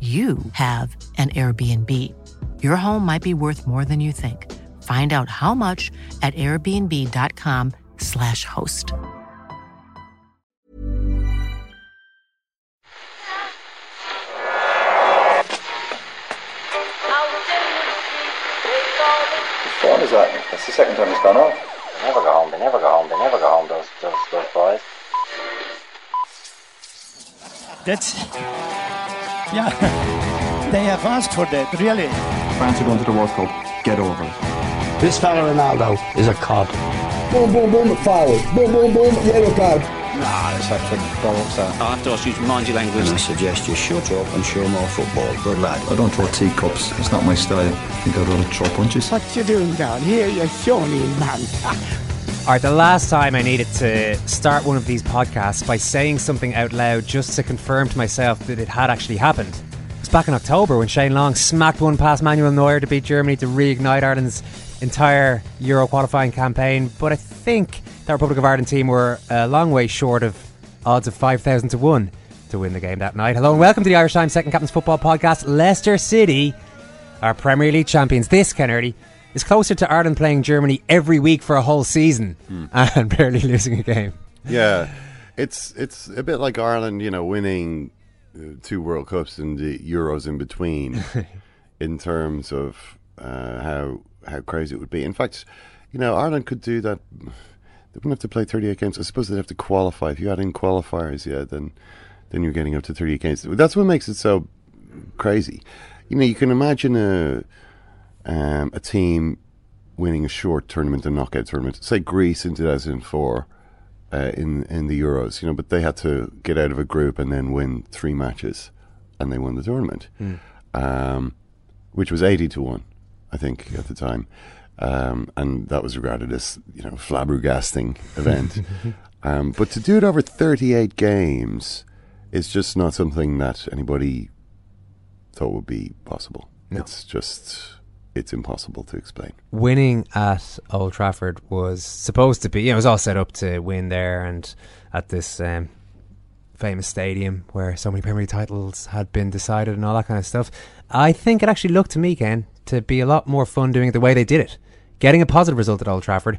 you have an Airbnb. Your home might be worth more than you think. Find out how much at airbnb.com/slash host. Which phone is that? That's the second time it's gone off. They never go home, they never go home, they never go home, those, those, those boys. That's. Yeah. they have asked for that, really. France are going to the World Cup. Get over it. This fella Ronaldo is a cod. Boom, boom, boom, foul. Boom, boom, boom, yellow card. Nah, it's actually bollocks that. I have to ask you to mind your language. And I suggest you shut up and show more football. Good lad. I don't throw teacups. It's not my style. I think I'd rather throw punches. What you doing down here, you shawny man? All right, the last time I needed to start one of these podcasts by saying something out loud just to confirm to myself that it had actually happened. It was back in October when Shane Long smacked one past Manuel Neuer to beat Germany to reignite Ireland's entire Euro qualifying campaign. But I think the Republic of Ireland team were a long way short of odds of 5,000 to 1 to win the game that night. Hello and welcome to the Irish Times Second Captain's Football Podcast. Leicester City are Premier League champions. This, Ken Early, is closer to Ireland playing Germany every week for a whole season and barely losing a game. Yeah, it's it's a bit like Ireland, you know, winning uh, two World Cups and the Euros in between, in terms of uh, how how crazy it would be. In fact, you know, Ireland could do that. They wouldn't have to play 38 games. I suppose they'd have to qualify. If you add in qualifiers, yeah, then then you're getting up to 38 games. That's what makes it so crazy. You know, you can imagine a um, a team winning a short tournament, a knockout tournament, say Greece in 2004 uh, in in the Euros, you know, but they had to get out of a group and then win three matches, and they won the tournament, um, which was 80 to one, I think, at the time. Um, and that was regarded as you know flabbergasting event. um, but to do it over 38 games is just not something that anybody thought would be possible. It's just it's impossible to explain. Winning at Old Trafford was supposed to be, you know, it was all set up to win there and at this um, famous stadium where so many Premier League titles had been decided and all that kind of stuff. I think it actually looked to me, Ken, to be a lot more fun doing it the way they did it. Getting a positive result at Old Trafford,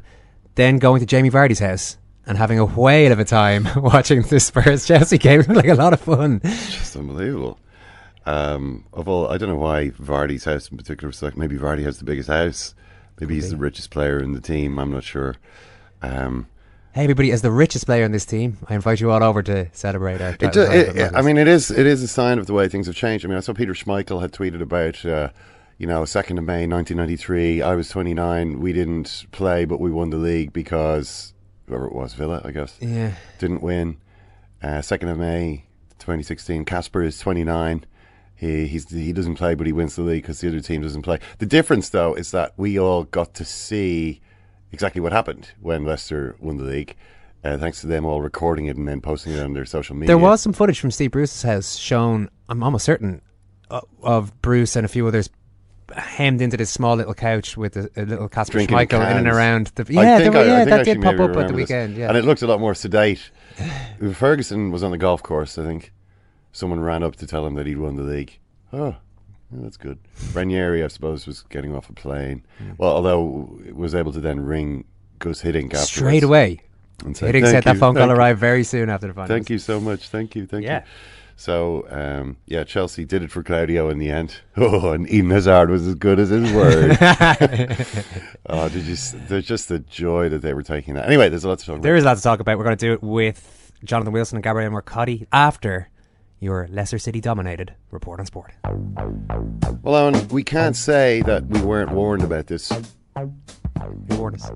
then going to Jamie Vardy's house and having a whale of a time watching the Spurs Chelsea game. Like a lot of fun. Just unbelievable. Um, of all, I don't know why Vardy's house in particular was like. Maybe Vardy has the biggest house. Maybe he's the richest player in the team. I'm not sure. Um, Hey, everybody, as the richest player in this team, I invite you all over to celebrate our it, do- it, it- I mean, it is it is a sign of the way things have changed. I mean, I saw Peter Schmeichel had tweeted about, uh, you know, second of May, 1993. I was 29. We didn't play, but we won the league because whoever it was, Villa, I guess, Yeah. didn't win. Uh, second of May, 2016. Kasper is 29. He he's, he doesn't play, but he wins the league because the other team doesn't play. The difference, though, is that we all got to see exactly what happened when Leicester won the league. Uh, thanks to them all recording it and then posting it on their social media. There was some footage from Steve Bruce's house shown, I'm almost certain, uh, of Bruce and a few others hemmed into this small little couch with a, a little Kasper Schmeichel in and around. The, yeah, there I- yeah that did pop up at the this. weekend. Yeah. and it looked a lot more sedate. Ferguson was on the golf course. I think someone ran up to tell him that he'd won the league. Oh, yeah, that's good. Ranieri, I suppose, was getting off a plane. Well, although was able to then ring Gus Hiddink. Straight away. And say, Hiddink "Thank said that you, phone call thank you." arrived very soon after the final. Thank you so much. Thank you. Thank Yeah. you. So um, yeah, Chelsea did it for Claudio in the end. Oh, and Eden Hazard was as good as his word. oh, did you? There's just the joy that they were taking that. Anyway, there's a lot to talk about. There is a lot to talk about. We're going to do it with Jonathan Wilson and Gabriele Marcotti after your Leicester City dominated report on sport. Well, Eoin, we can't say that we weren't warned about this. Who warned us?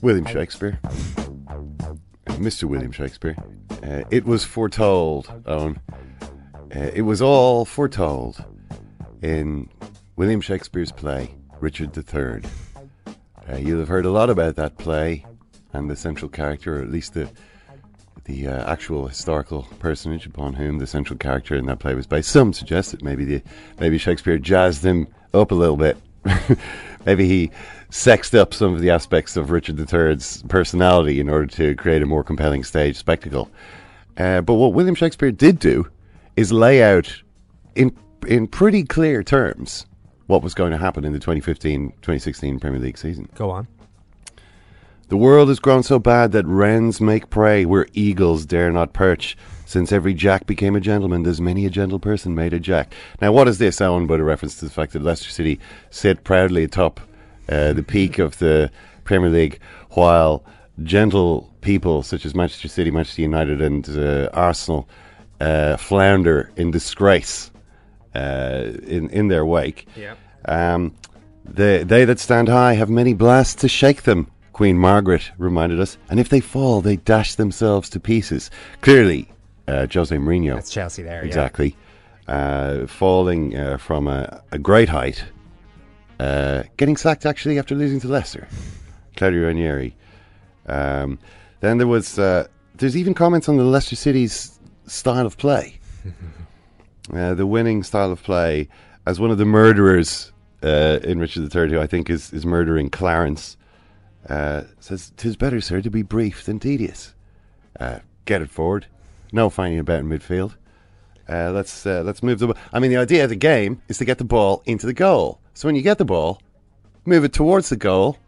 William Shakespeare, Mr. William Shakespeare. Uh, it was foretold, Eoin. Uh, it was all foretold in William Shakespeare's play, Richard III. Uh, you'll have heard a lot about that play and the central character, or at least the the uh, actual historical personage upon whom the central character in that play was based. Some suggest that maybe the maybe Shakespeare jazzed him up a little bit. maybe he sexed up some of the aspects of Richard III's personality in order to create a more compelling stage spectacle. Uh, but what William Shakespeare did do is lay out in in pretty clear terms what was going to happen in the 2015-2016 Premier League season. Go on. The world has grown so bad that wrens make prey where eagles dare not perch. Since every jack became a gentleman, there's many a gentle person made a jack. Now, what is this, Eoin, but a reference to the fact that Leicester City sit proudly atop uh, the peak of the Premier League, while gentle people such as Manchester City, Manchester United, and uh, Arsenal uh, flounder in disgrace uh, in in their wake. Yeah. Um, they, they that stand high have many blasts to shake them, Queen Margaret reminded us. And if they fall, they dash themselves to pieces. Clearly, uh, Jose Mourinho. That's Chelsea there. yeah. Exactly. Uh, falling uh, from a, a great height. Uh, getting sacked actually after losing to Leicester. Claudio Ranieri. Um, then there was. Uh, there's even comments on the Leicester City's style of play. uh, the winning style of play as one of the murderers uh, in Richard III, who I think is, is murdering Clarence, uh, says, "Tis better, sir, to be brief than tedious. Uh, get it forward. No finding about in midfield. Uh, let's uh, let's move the. I mean, the idea of the game is to get the ball into the goal. So when you get the ball, move it towards the goal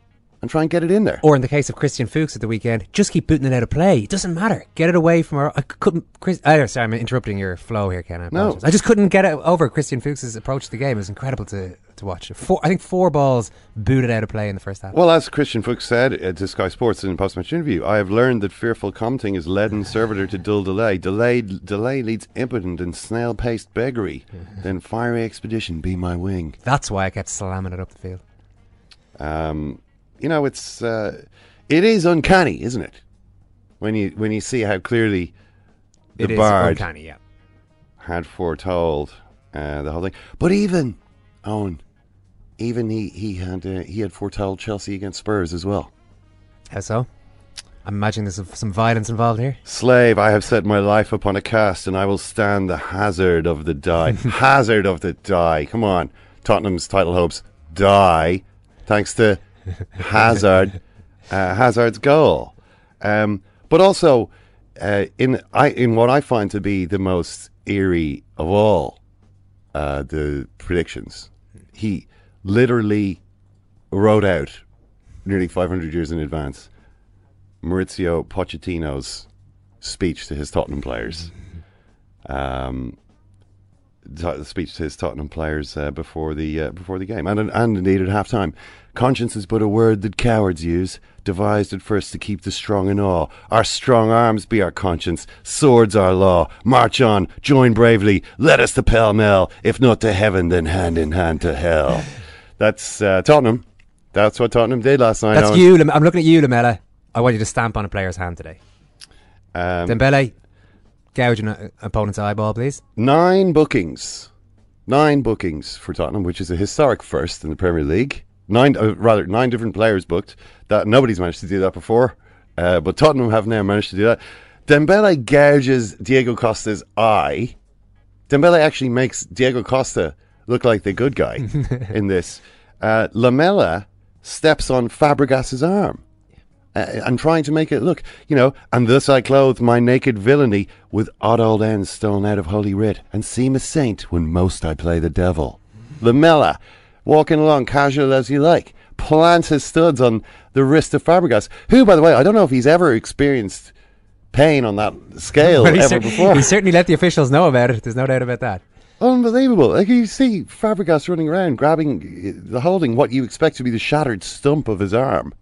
and try and get it in there. Or in the case of Christian Fuchs at the weekend, just keep booting it out of play. It doesn't matter. Get it away from our. I couldn't. Chris, oh, sorry, I'm interrupting your flow here, Ken. I, No. I just couldn't get it over Christian Fuchs's approach to the game. It was incredible to to watch. Four, I think four balls booted out of play in the first half. Well, as Christian Fuchs said uh, to Sky Sports in a post-match interview, I have learned that fearful commenting is leaden servitor to dull delay. Delay, delay leads impotent and snail-paced beggary. then fiery expedition be my wing. That's why I kept slamming it up the field. Um, you know, it's uh, it is uncanny, isn't it? When you when you see how clearly the It is bard uncanny, yeah. had foretold uh, the whole thing. But even Eoin, even he he had uh, he had foretold Chelsea against Spurs as well. How so? I'm imagining there's some violence involved here. Slave, I have set my life upon a cast, and I will stand the hazard of the die. hazard of the die. Come on, Tottenham's title hopes die, thanks to Hazard, uh, Hazard's goal. Um, but also, uh, in I in what I find to be the most eerie of all uh, the predictions, he literally wrote out nearly 500 years in advance Mauricio Pochettino's speech to his Tottenham players. Um, speech to his Tottenham players uh, before the uh, before the game, and and indeed at half time. Conscience is but a word that cowards use, devised at first to keep the strong in awe. Our strong arms be our conscience, swords our law. March on, join bravely, let us to pell mell, if not to heaven, then hand in hand to hell. That's uh, Tottenham. That's what Tottenham did last night. That's Eoin. you. I'm looking at you, Lamela. I want you to stamp on a player's hand today. Um, Dembele, gouge an uh, opponent's eyeball, please. Nine bookings. Nine bookings for Tottenham, which is a historic first in the Premier League. Nine, uh, rather, nine different players booked. That nobody's managed to do that before, uh, but Tottenham have now managed to do that. Dembele gouges Diego Costa's eye. Dembele actually makes Diego Costa look like the good guy in this. Uh, Lamela steps on Fabregas's arm uh, and trying to make it look, you know, and thus I clothe my naked villainy with odd old ends stolen out of Holy Writ, and seem a saint when most I play the devil. Lamela, walking along casual as you like, plants his studs on the wrist of Fabregas, who, by the way, I don't know if he's ever experienced pain on that scale ever cer- before. he certainly let the officials know about it. There's no doubt about that. Unbelievable. Like you see Fabregas running around, grabbing, the holding what you expect to be the shattered stump of his arm.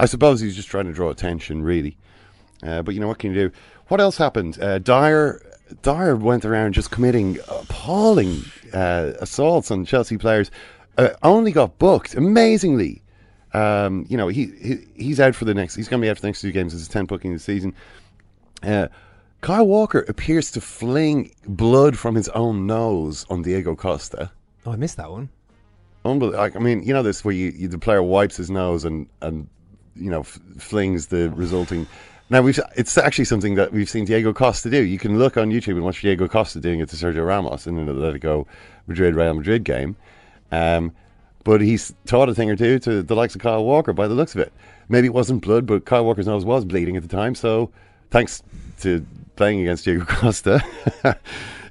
I suppose he's just trying to draw attention, really. Uh, but you know what can you do? What else happened? Uh, Dier, Dier went around just committing appalling uh, assaults on Chelsea players. Uh, only got booked amazingly. Um, you know he, he he's out for the next. He's going to be out for the next two games. This is ten booking this season. Kyle Walker appears to fling blood from his own nose on Diego Costa. Oh, I missed that one. Unbel- like, I mean, you know this where you, you the player wipes his nose and and you know f- flings the resulting. Now we've it's actually something that we've seen Diego Costa do. You can look on YouTube and watch Diego Costa doing it to Sergio Ramos in the Atletico Madrid Real Madrid game. Um, but he's taught a thing or two to the likes of Kyle Walker by the looks of it. Maybe it wasn't blood, but Kyle Walker's nose was bleeding at the time. So thanks to playing against Diego Costa.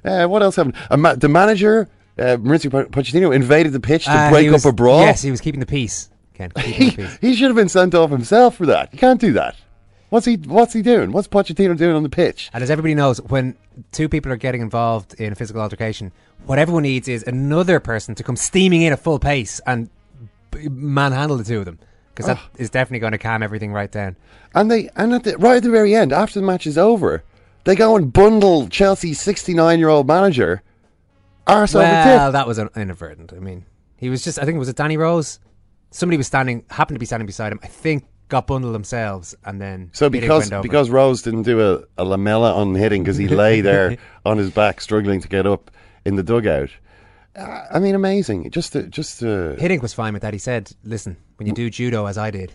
uh, what else happened? Ma- the manager, uh, Mauricio Pochettino, invaded the pitch to Uh, break was- up a brawl. Yes, he was keeping the peace. Ken, keeping he, the peace. he should have been sent off himself for that. You can't do that. What's he What's he doing? What's Pochettino doing on the pitch? And as everybody knows, when two people are getting involved in a physical altercation, what everyone needs is another person to come steaming in at full pace and b- manhandle the two of them. Because that is definitely going to calm everything right down. And they and at the, right at the very end, after the match is over, they go and bundle Chelsea's 69 year old manager arse well, that was inadvertent. I mean, he was just, I think it was it Danny Rose? Somebody was standing, happened to be standing beside him. I think got bundled themselves and then. So because because Rose didn't do a, a Lamela on Hiddink because he lay there on his back struggling to get up in the dugout. Uh, I mean, amazing. Just to, just to, Hiddink was fine with that. He said, "Listen, when you do judo, as I did,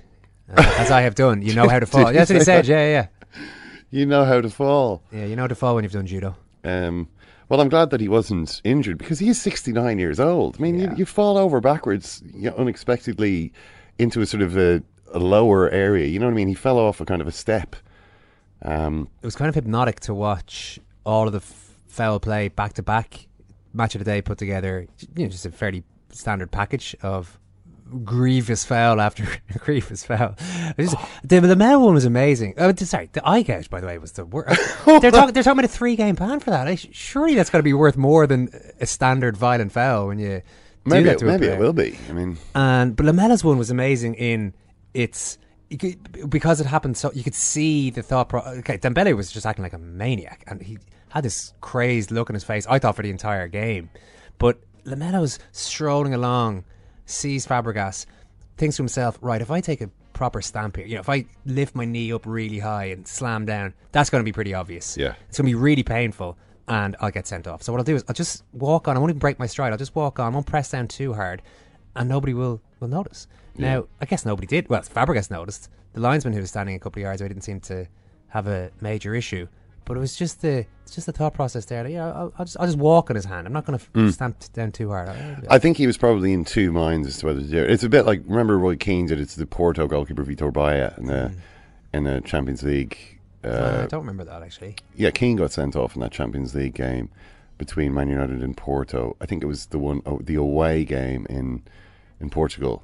uh, as I have done, you know how to fall." That's what he said. that? Yeah, yeah, you know how to fall. yeah. You know how to fall when you've done judo. Um, well, I'm glad that he wasn't injured because he's 69 years old. I mean, you, you fall over backwards you know, unexpectedly into a sort of a, a lower area. You know what I mean? He fell off a kind of a step. Um, It was kind of hypnotic to watch all of the f- foul play back to back, match of the day put together. You know, just a fairly standard package of grievous foul after grievous foul. It was- the the Mel one was amazing. Oh, sorry, the eye gouge by the way was the worst. they're talking they're talking about a three game ban for that. Surely that's got to be worth more than a standard violent foul when you do maybe that it, to a maybe it will be. I mean, And but Lamela's one was amazing in its could, because it happened so you could see the thought. Pro- okay, Dembele was just acting like a maniac, and he had this crazed look on his face. I thought for the entire game, but Lamela's strolling along, sees Fabregas, thinks to himself, right, if I take a proper stamp here, you know, if I lift my knee up really high and slam down, that's going to be pretty obvious. Yeah. It's going to be really painful and I'll get sent off. So what I'll do is I'll just walk on. I won't even break my stride. I'll just walk on. I won't press down too hard and nobody will, will notice. Now, I guess nobody did. Well, Fabregas noticed. The linesman who was standing a couple of yards away didn't seem to have a major issue. But it was just the it's just the thought process there. That, yeah, I'll, I'll just I'll just walk on his hand. I'm not going to Mm. stamp down too hard. I think he was probably in two minds as to whether to do it. It's a bit like remember Roy Keane did it to the Porto goalkeeper Vitor Baia in the in the Champions League. Uh, Uh, I don't remember that actually. yeah, Keane got sent off in that Champions League game between Man United and Porto. I think it was the one oh, the away game in in Portugal,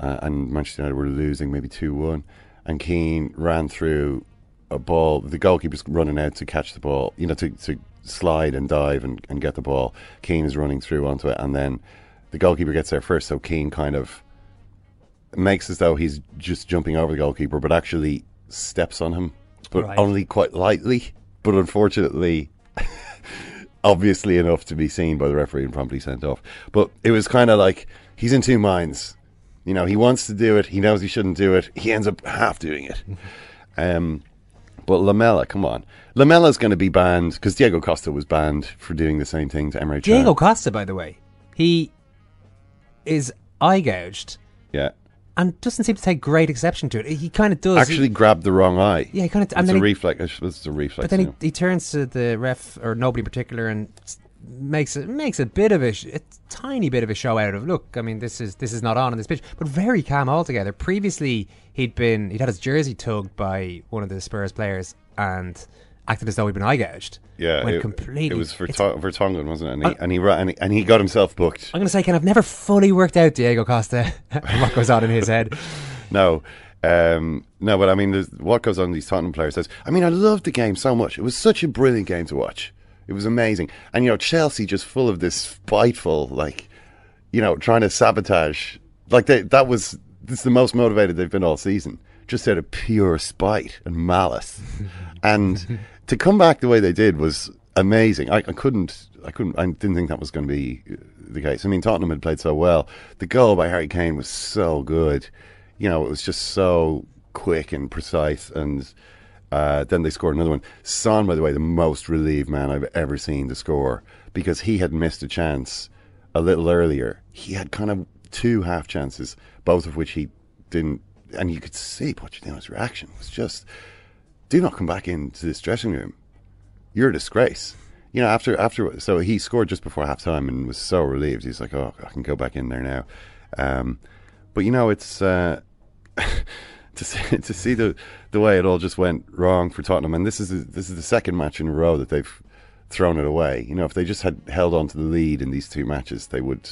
uh, and Manchester United were losing maybe two one, and Keane ran through a ball. The goalkeeper's running out to catch the ball, you know, to to slide and dive and, and get the ball. Keane is running through onto it, and then the goalkeeper gets there first. So Keane kind of makes as though he's just jumping over the goalkeeper, but actually steps on him, but Right. only quite lightly. But unfortunately, obviously enough to be seen by the referee and promptly sent off. But it was kind of like he's in two minds. You know, he wants to do it. He knows he shouldn't do it. He ends up half doing it. Um, but Lamela, come on, Lamela's going to be banned because Diego Costa was banned for doing the same thing to Emre. Diego Costa, by the way, he is eye gouged yeah, and doesn't seem to take great exception to it. He kind of does. He- actually grabbed the wrong eye. Yeah, he kinda- It's and a then he- reflex. I It's a reflex. But then he, he turns to the ref or nobody in particular and makes it makes a bit of a, sh- a tiny bit of a show out of look. I mean, this is this is not on in this pitch, but very calm altogether. Previously, he'd been he'd had his jersey tugged by one of the Spurs players and acted as though he'd been eye gouged. Yeah, went it, completely. It was for it's- Vertonghen, wasn't it? And he, Uh, and, he, ra- and he and he got himself booked. I'm going to say, Ken, I've never fully worked out Diego Costa and what goes on in his head. No, Um, no, but I mean, what goes on in these Tottenham players says. I mean, I loved the game so much. It was such a brilliant game to watch. It was amazing, and you know, Chelsea just full of this spiteful, like, you know, trying to sabotage. Like they, that was this is the most motivated they've been all season, just out of pure spite and malice. and to come back the way they did was amazing. I, I couldn't, I couldn't, I didn't think that was going to be uh, the case. I mean, Tottenham had played so well. The goal by Harry Kane was so good. You know, it was just so quick and precise and. Uh, then they scored another one. Son, by the way, the most relieved man I've ever seen to score because he had missed a chance a little earlier. He had kind of two half chances, both of which he didn't. And you could see Pochettino's reaction was just, "Do not come back into this dressing room. You're a disgrace." You know, after after so he scored just before half time and was so relieved. He's like, "Oh, I can go back in there now." Um, but you know, it's. Uh, to see, to see the the way it all just went wrong for Tottenham, and this is the, this is the second match in a row that they've thrown it away. You know, if they just had held on to the lead in these two matches, they would.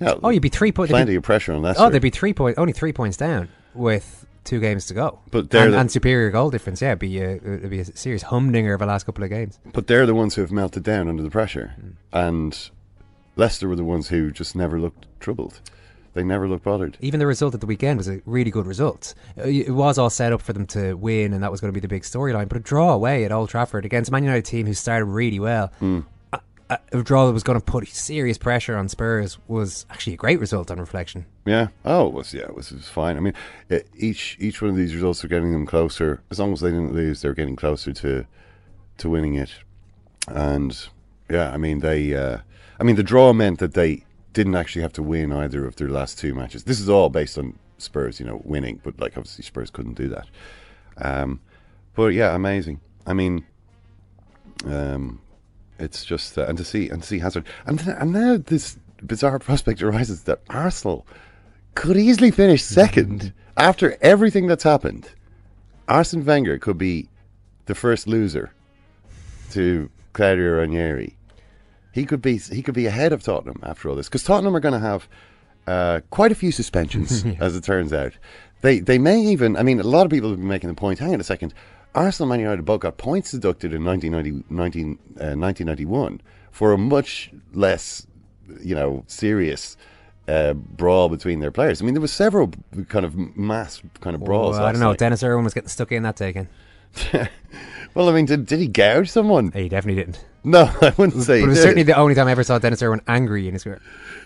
You know, Oh, you'd be three points. plenty of pressure on Leicester. Oh, they'd be three points, only three points down with two games to go. But they're and, the- and superior goal difference. Yeah, it'd be a, it'd be a serious humdinger of the last couple of games. but they're the ones who have melted down under the pressure, mm. and Leicester were the ones who just never looked troubled. They never looked bothered. Even the result at the weekend was a really good result. Uh, It was all set up for them to win, and that was going to be the big storyline. But a draw away at Old Trafford against a Man United team who started really well, a, a- a draw that was going to put serious pressure on Spurs was actually a great result on reflection. Yeah. Oh, it was. Yeah, it was, it was fine. I mean, each each one of these results are getting them closer. As long as they didn't lose, they're getting closer to to winning it. And yeah, I mean they. Uh, I mean the draw meant that they didn't actually have to win either of their last two matches. This is all based on Spurs, you know, winning. But like obviously Spurs couldn't do that. Um, but yeah, amazing. I mean, um, it's just uh, and to see and to see Hazard and th- and now this bizarre prospect arises that Arsenal could easily finish second after everything that's happened. Arsene Wenger could be the first loser to Claudio Ranieri. He could be he could be ahead of Tottenham after all this because Tottenham are going to have uh, quite a few suspensions, as it turns out. They they may even. I mean, a lot of people have been making the point. Hang on a second. Arsenal, Man United both got points deducted in 1990, 19, uh, 1991 for a much less, you know, serious uh, brawl between their players. I mean, there was several kind of mass kind of brawls. Well, I don't know. night. Dennis Irwin was getting stuck in that taken. Well, I mean, did, did he gouge someone? He definitely didn't. No, I wouldn't say. But it was certainly the only time I ever saw Dennis Irwin angry in his career.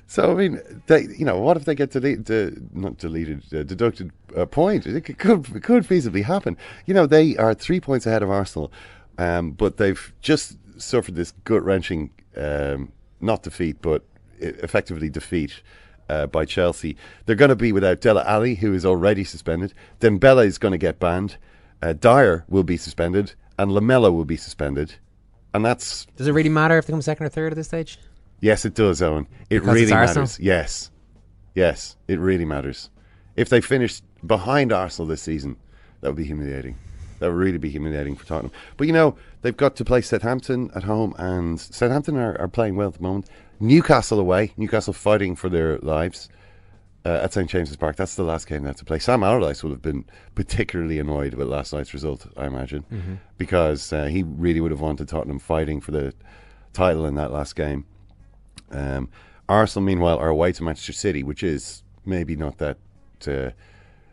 So I mean, they, you know, what if they get deleted, de, not deleted, uh, deducted a point? It could, could it could feasibly happen. You know, they are three points ahead of Arsenal, um, but they've just suffered this gut wrenching, um, not defeat, but effectively defeat. Uh, by Chelsea, they're going to be without Dele Alli, who is already suspended. Dembele is going to get banned. Uh, Dier will be suspended, and Lamela will be suspended. And that's Does it really matter if they come second or third at this stage? Yes, it does, Eoin. It Because really it's Arsenal? matters. Yes. Yes, it really matters. If they finish behind Arsenal this season, that would be humiliating. That would really be humiliating for Tottenham. But you know, they've got to play Southampton at home, and Southampton are, are playing well at the moment. Newcastle away. Newcastle fighting for their lives uh, at St James's Park. That's the last game they have to play. Sam Allardyce would have been particularly annoyed with last night's result, I imagine, Mhm. because uh, he really would have wanted Tottenham fighting for the title in that last game. Um, Arsenal, meanwhile, are away to Manchester City, which is maybe not that. Uh,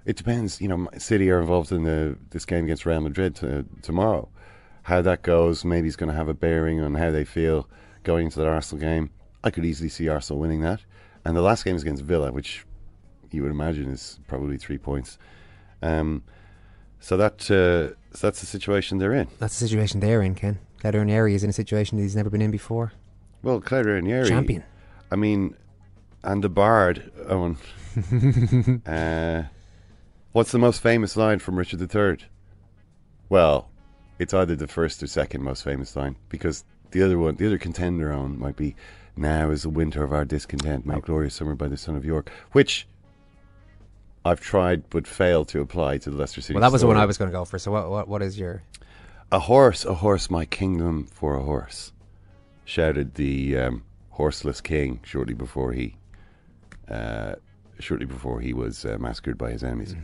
it depends. You know, City are involved in the this game against Real Madrid to, tomorrow. How that goes, maybe it's going to have a bearing on how they feel going into the Arsenal game. I could easily see Arsenal winning that. And the last game is against Villa, which you would imagine is probably three points. Um, so that uh, so that's the situation they're in. That's the situation they're in, Ken. Claudio is in a situation that he's never been in before. Well, Claudio Ranieri, Champion. I mean, and the Bard, Eoin. uh, what's the most famous line from Richard III? Well, it's either the first or second most famous line because the other one, the other contender on might be "Now is the winter of our discontent, my glorious summer by the son of York," which I've tried but failed to apply to the Leicester City. Well, that was the one. I was going to go for. So, what, what, what is your. A horse, a horse, my kingdom for a horse, shouted the um, horseless king shortly before he, uh, shortly before he was uh, massacred by his enemies.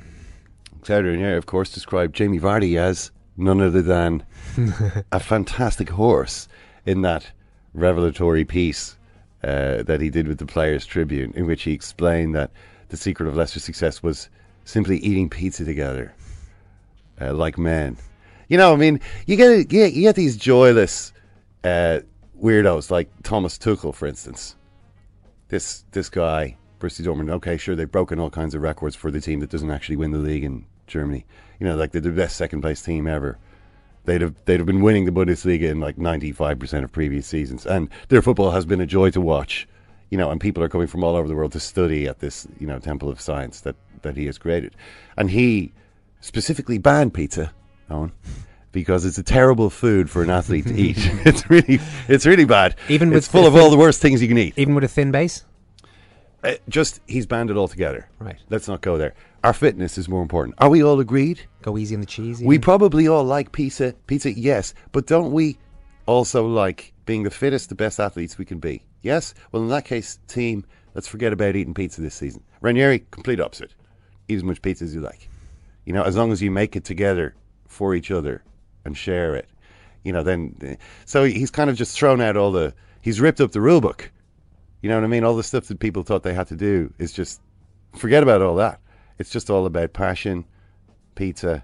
Claudio Ranieri, of course, described Jamie Vardy as none other than a fantastic horse in that revelatory piece uh, that he did with the Players Tribune, in which he explained that the secret of Leicester's success was simply eating pizza together, uh, like men. You know, I mean, you get you get, you get these joyless uh, weirdos like Thomas Tuchel, for instance. This this guy, Borussia Dortmund. Okay, sure, they've broken all kinds of records for the team that doesn't actually win the league in Germany. You know, like they're the best second place team ever. They'd have they'd have been winning the Bundesliga in like ninety five percent of previous seasons, and their football has been a joy to watch. You know, and people are coming from all over the world to study at this you know temple of science that that he has created, and he specifically banned pizza, Eoin, because it's a terrible food for an athlete to eat. it's really it's really bad. Even with it's full of all the worst things you can eat. Even with a thin base. Uh, just he's banned it altogether. Right. Let's not go there. Our fitness is more important. Are we all agreed? Go easy on the cheese. We probably all like pizza. Pizza, yes, but don't we also like being the fittest, the best athletes we can be? Yes. Well, in that case, team, let's forget about eating pizza this season. Ranieri, complete opposite. Eat as much pizza as you like. You know, as long as you make it together for each other and share it. You know, then so he's kind of just thrown out all the. He's ripped up the rule book. You know what I mean? All the stuff that people thought they had to do is just forget about all that. It's just all about passion, pizza,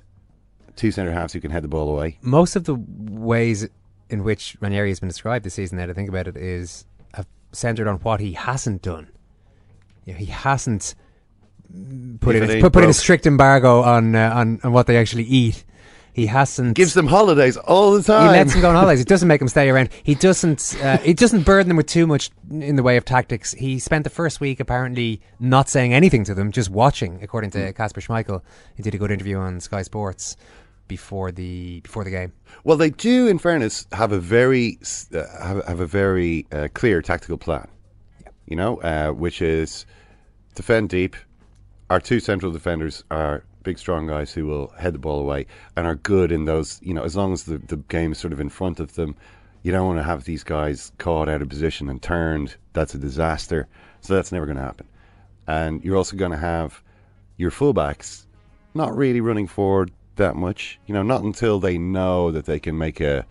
two centre halves who can head the ball away. Most of the ways in which Ranieri has been described this season, now to think about it, is have centred on what he hasn't done. You know, he hasn't put If in a, put, put in a strict embargo on, uh, on on what they actually eat. He hasn't Gives them holidays all the time. He lets them go on holidays. It doesn't make them stay around. He doesn't. Uh, he doesn't burden them with too much in the way of tactics. He spent the first week apparently not saying anything to them, just watching. According Hmm. to Kasper Schmeichel, he did a good interview on Sky Sports before the before the game. Well, they do, in fairness, have a very uh, have, have a very uh, clear tactical plan. You know, uh, which is defend deep. Our two central defenders are big, strong guys who will head the ball away and are good in those. You know, as long as the the game is sort of in front of them, you don't want to have these guys caught out of position and turned. That's a disaster. So that's never going to happen. And you're also going to have your fullbacks not really running forward that much. You know, not until they know that they can make a.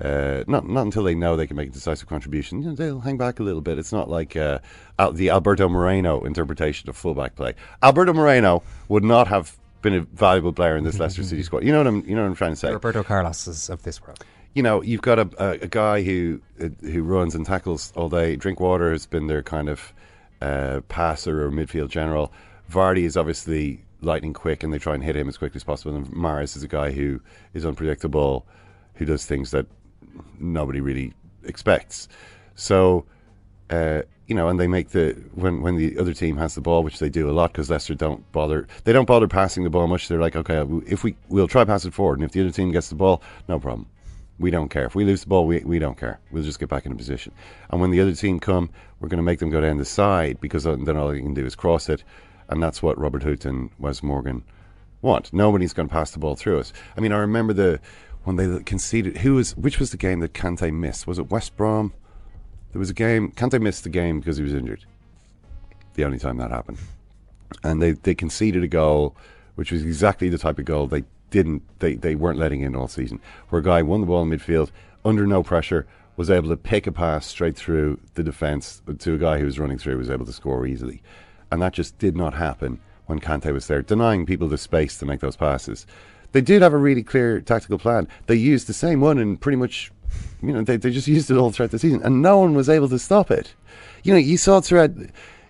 Uh, not not until they know they can make a decisive contribution. You know, they'll hang back a little bit. It's not like uh, Al- the Alberto Moreno interpretation of fullback play. Alberto Moreno would not have been a valuable player in this Leicester City squad. You know what I'm. You know what I'm trying to say. Roberto Carlos is of this world. You know, you've got a, a, a guy who uh, who runs and tackles all day. Drinkwater has been their kind of uh, passer or midfield general. Vardy is obviously lightning quick, and they try and hit him as quickly as possible. And Mahrez is a guy who is unpredictable, who does things that nobody really expects. So, uh, you know, and they make the when when the other team has the ball, which they do a lot because Leicester don't bother. They don't bother passing the ball much. They're like, okay, if we we'll try pass it forward, and if the other team gets the ball, no problem. We don't care. If we lose the ball, we, we don't care. We'll just get back in a position. And when the other team come, we're going to make them go down the side because then all they can do is cross it. And that's what Robert Huth and Wes Morgan want. Nobody's going to pass the ball through us. I mean, I remember the when they conceded. Who was which was the game that Kante missed? Was it West Brom? There was a game. Kante missed the game because he was injured. The only time that happened, and they they conceded a goal, which was exactly the type of goal they didn't they, they weren't letting in all season. Where a guy won the ball in midfield under no pressure, was able to pick a pass straight through the defence to a guy who was running through, was able to score easily, and that just did not happen when Kante was there, denying people the space to make those passes. They did have a really clear tactical plan. They used the same one and pretty much, you know, they, they just used it all throughout the season, and no one was able to stop it. You know, you saw it throughout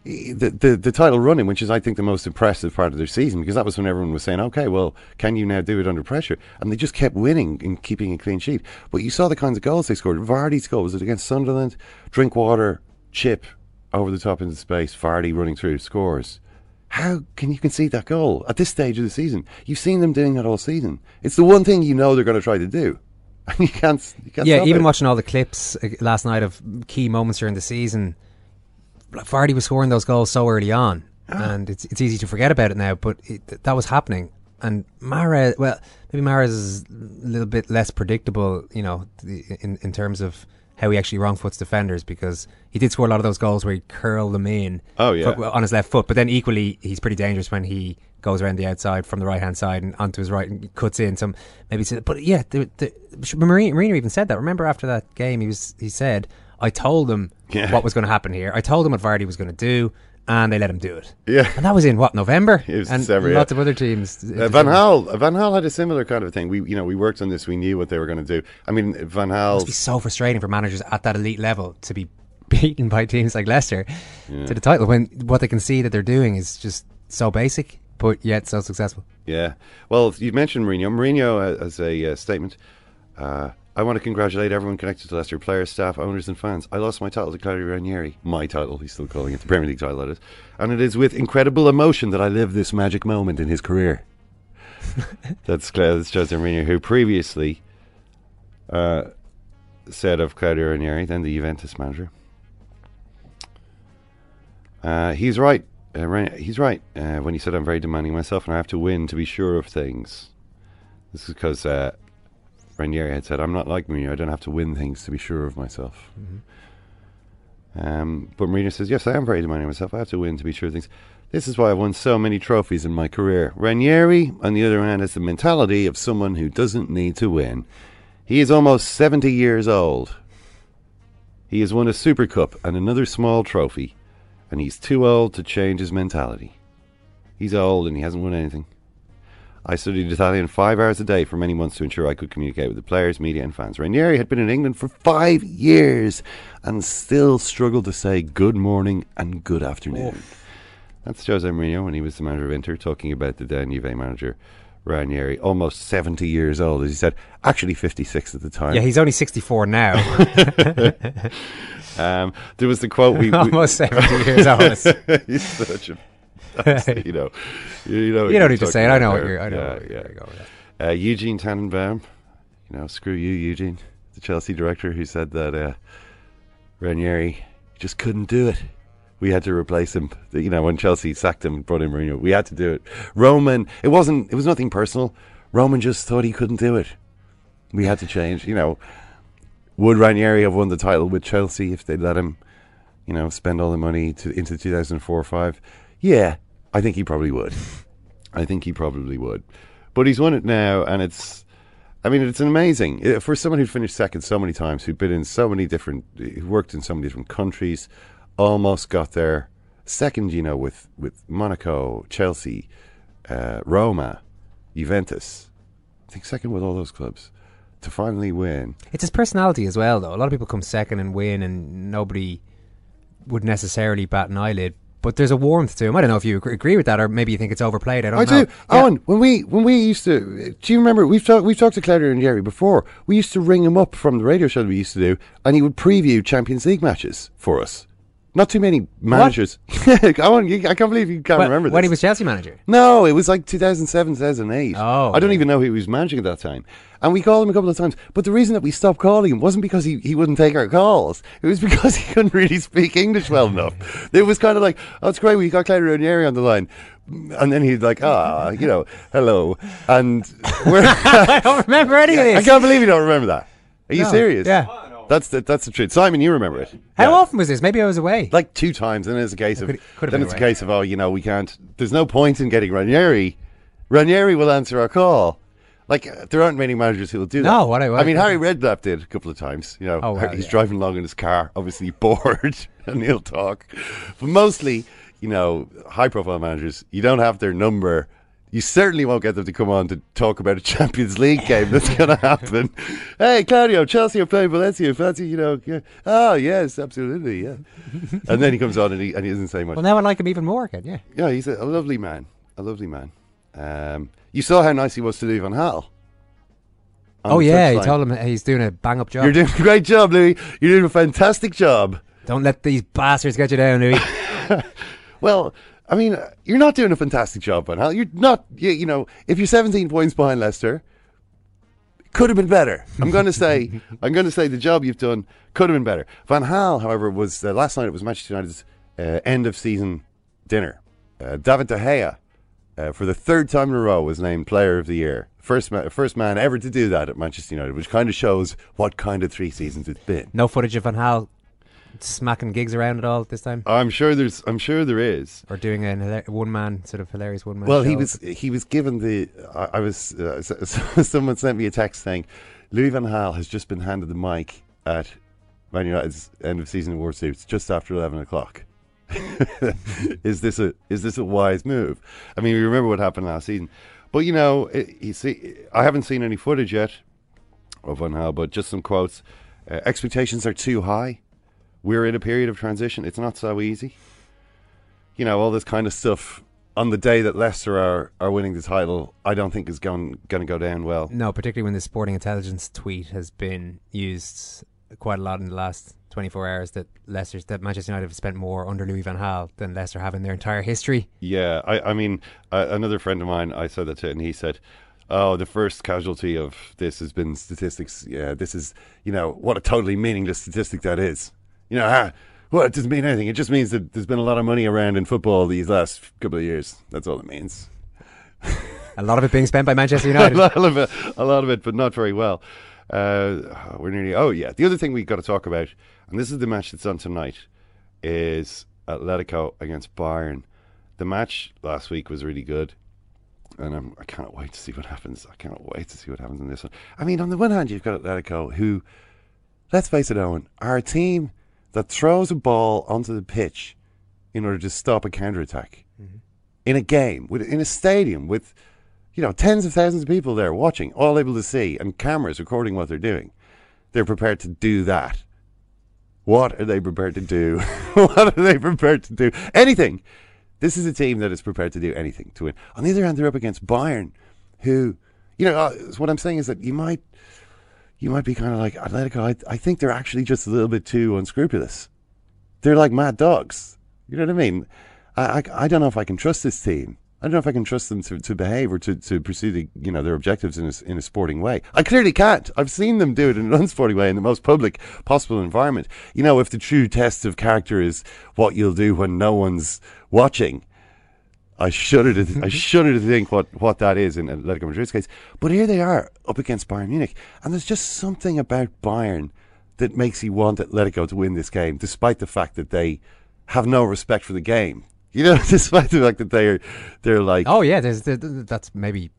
the, the the title running, which is I think the most impressive part of their season, because that was when everyone was saying, "Okay, well, can you now do it under pressure?" And they just kept winning and keeping a clean sheet. But you saw the kinds of goals they scored. Vardy's goal was it against Sunderland? Drinkwater, chip over the top into space. Vardy running through scores. How can you concede that goal at this stage of the season? You've seen them doing that all season. It's the one thing you know they're going to try to do, and you can't. You can't yeah, even it. watching all the clips uh, last night of key moments during the season, Vardy was scoring those goals so early on, and it's it's easy to forget about it now. But it, that was happening, and Mara, well, maybe Mahrez is a little bit less predictable, you know, in in terms of how he actually wrong foots defenders because he did score a lot of those goals where he curled them in Oh, yeah. fo- on his left foot. But then equally, he's pretty dangerous when he goes around the outside from the right hand side and onto his right and cuts in some maybe. But yeah, the, the, Mourinho, Mourinho even said that. Remember after that game, he was he said, "I told him Yeah. what was going to happen here. I told him what Vardy was going to do." And they let him do it. Yeah. and that was in what November. It was and December, lots yeah. of other teams. Uh, Van Hal, Van Hal had a similar kind of thing. We, you know, we worked on this. We knew what they were going to do. I mean, Van Gaal. must be so frustrating for managers at that elite level to be beaten by teams like Leicester to the title when what they can see that they're doing is just so basic, but yet so successful. Yeah. Well, you mentioned Mourinho. Mourinho uh, has a uh, statement. Uh, I want to congratulate everyone connected to Leicester, players, staff, owners, and fans. I lost my title to Claudio Ranieri. My title, he's still calling it the Premier League title, that is. And it is with incredible emotion that I live this magic moment in his career. that's, Cla- that's Jose Mourinho, who previously uh, said of Claudio Ranieri, then the Juventus manager. Uh, he's right. Uh, he's right uh, when he said, "I'm very demanding myself, and I have to win to be sure of things." This is because uh, Ranieri had said, "I'm not like Mourinho. I don't have to win things to be sure of myself." Um, but Mourinho says, "Yes, I am very demanding of myself. I have to win to be sure of things." This is why I've won so many trophies in my career. Ranieri, on the other hand, has the mentality of someone who doesn't need to win. He is almost 70 years old. He has won a Super Cup and another small trophy, and he's too old to change his mentality. He's old and he hasn't won anything. I studied Italian five hours a day for many months to ensure I could communicate with the players, media, and fans. Ranieri had been in England for five years and still struggled to say good morning and good afternoon. That's Jose Mourinho when he was the manager of Inter, talking about the then Juve manager Ranieri, almost 70 years old, as he said, actually 56 at the time. Yeah, he's only 64 now. Um, there was the quote we, we Almost 70 years old. He's such a, you know, you, you know, You don't need to say it. I know about what you're. I know Yeah, yeah. you're going with. Uh, Eugene Tenenbaum, you know, screw you, Eugene, the Chelsea director, who said that uh, Ranieri just couldn't do it. We had to replace him. You know, when Chelsea sacked him and brought in Mourinho, we had to do it. Roman, it wasn't. It was nothing personal. Roman just thought he couldn't do it. We had to change. You know, would Ranieri have won the title with Chelsea if they'd let him? You know, spend all the money to into 2004 or five? Yeah, I think he probably would. I think he probably would. But he's won it now, and it's. I mean, it's amazing Uh, for someone who finished second so many times, who'd been in so many different, who worked in so many different countries, almost got there second. You know, with with Monaco, Chelsea, uh, Roma, Juventus. I think second with all those clubs to finally win. It's his personality as well, though. A lot of people come second and win, and nobody would necessarily bat an eyelid. But there's a warmth to him. I don't know if you agree- with that, or maybe you think it's overplayed. I don't I know. do. Eoin, when we when we used to, do you remember? We've talked we've talked to Claudio Ranieri before. We used to ring him up from the radio show that we used to do, and he would preview Champions League matches for us. Not too many managers. You, I can't believe you can't When- remember this. when he was Chelsea manager. No, it was like 2007, 2008. Oh, I don't even know who he was managing at that time. And we called him a couple of times. But the reason that we stopped calling him wasn't because he, he wouldn't take our calls. It was because he couldn't really speak English well enough. It was kind of like, oh, it's great, we got Claudio Ranieri on the line. And then he'd like, ah, you know, hello. And we're, I don't remember any of I can't believe you don't remember that. Are you No. serious? Yeah. That's the, that's the truth. Simon, you remember it. How Yeah. often was this? Maybe I was away. Like two times, and then it's a case of Could- could then it's a case of oh, you know, we can't. There's no point in getting Ranieri. Ranieri will answer our call. Like uh, there aren't many managers who will do that. No, what I- what I mean, Harry Redknapp did a couple of times. You know, Oh, well, he's yeah. driving along in his car, obviously bored, and he'll talk. But mostly, you know, high-profile managers, you don't have their number. You certainly won't get them to come on to talk about a Champions League game that's going to happen. hey, Claudio, Chelsea are playing Valencia. Fancy, you know? Yeah. Oh, yes, absolutely, yeah. and then he comes on and he, and he doesn't say much. Well, now I like him even more again. Yeah. Yeah, he's a, a lovely man. A lovely man. Um, you saw how nice he was to Louis Van Gaal. Oh yeah, he told him he's doing a bang up job. You're doing a great job, Louis. You're doing a fantastic job. Don't let these bastards get you down, Louis. Well, I mean, you're not doing a fantastic job, Van. You're not, you, you know, if you're 17 points behind Leicester, could have been better. I'm going to say, I'm going to say the job you've done could have been better. Van Gaal, however, was uh, last night. It was Manchester United's uh, end of season dinner. Uh, David De Gea, uh, for the third time in a row, was named Player of the Year. First, ma- first man ever to do that at Manchester United, which kind of shows what kind of three seasons it's been. no footage of Van Hal smacking gigs around at all at this time, I'm sure there's. I'm sure there is. or doing a one man sort of hilarious one man? Well, he was he was given the. I, I was. Uh, s- s- someone sent me a text saying, Louis Van Gaal has just been handed the mic at Man United's end of season award suits just after eleven o'clock. is this a is this a wise move? I mean, we remember what happened last season, but you know, it, you see, I haven't seen any footage yet of Van Gaal, but just some quotes. Uh, expectations are too high. We're in a period of transition. It's not so easy you know, all this kind of stuff on the day that Leicester are, are winning the title, I don't think is going going to go down well. No, particularly when the Sporting Intelligence tweet has been used quite a lot in the last 24 hours that Leicester, that Manchester United have spent more under Louis Van Gaal than Leicester have in their entire history. Yeah, I, I mean, uh, another friend of mine, I said that to, and he said, "Oh, the first casualty of this has been statistics. Yeah, this is, you know, what a totally meaningless statistic that is. You know, ah, well, it doesn't mean anything. It just means that there's been a lot of money around in football these last couple of years. That's all it means." A lot of it being spent by Manchester a United. lot of it, a lot of it, but not very well. Uh, we're nearly. Oh yeah, the other thing we've got to talk about, and this is the match that's on tonight, is Atletico against Bayern. The match last week was really good, and I'm, I cannot wait to see what happens. I cannot wait to see what happens in this one. I mean, on the one hand, you've got Atletico, who, let's face it, Eoin, a team that throws a ball onto the pitch in order to stop a counter attack in a game, with, in a stadium with you know, tens of thousands of people there watching, all able to see, and cameras recording what they're doing. They're prepared to do that. What are they prepared to do? what are they prepared to do? Anything. This is a team that is prepared to do anything to win. On the other hand, they're up against Bayern, who, you know, uh, what I'm saying is that you might, you might be kind of like Atletico. I, I think they're actually just a little bit too unscrupulous. They're like mad dogs. You know what I mean? I, I, I don't know if I can trust this team. I don't know if I can trust them to, to behave or to, to pursue the, you know their objectives in a, in a sporting way. I clearly can't. I've seen them do it in an unsporting way in the most public possible environment. You know, if the true test of character is what you'll do when no one's watching, I shudder to I shudder to think what, what that is in Atletico Madrid's case. But here they are up against Bayern Munich, and there's just something about Bayern that makes you want Atletico to win this game, despite the fact that they have no respect for the game. You know, despite the fact that they're they're like oh yeah, there's, there, that's maybe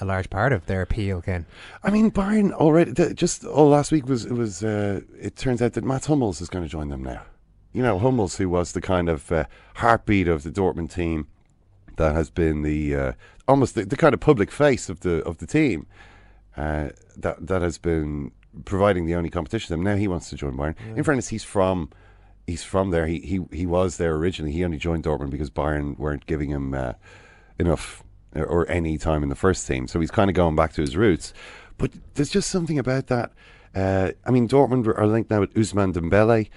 a large part of their appeal, Ken. I mean, Bayern already th- just all last week was it was. Uh, it turns out that Mats Hummels is going to join them now. You know, Hummels, who was the kind of uh, heartbeat of the Dortmund team, that has been the uh, almost the, the kind of public face of the of the team. Uh, that that has been providing the only competition to them. Now he wants to join Bayern. In fairness, he's from he's from there. He he he was there originally. He only joined Dortmund because Bayern weren't giving him uh, enough or, or any time in the first team. So he's kind of going back to his roots. But there's just something about that. Uh, I mean, Dortmund are linked now with Ousmane Dembélé,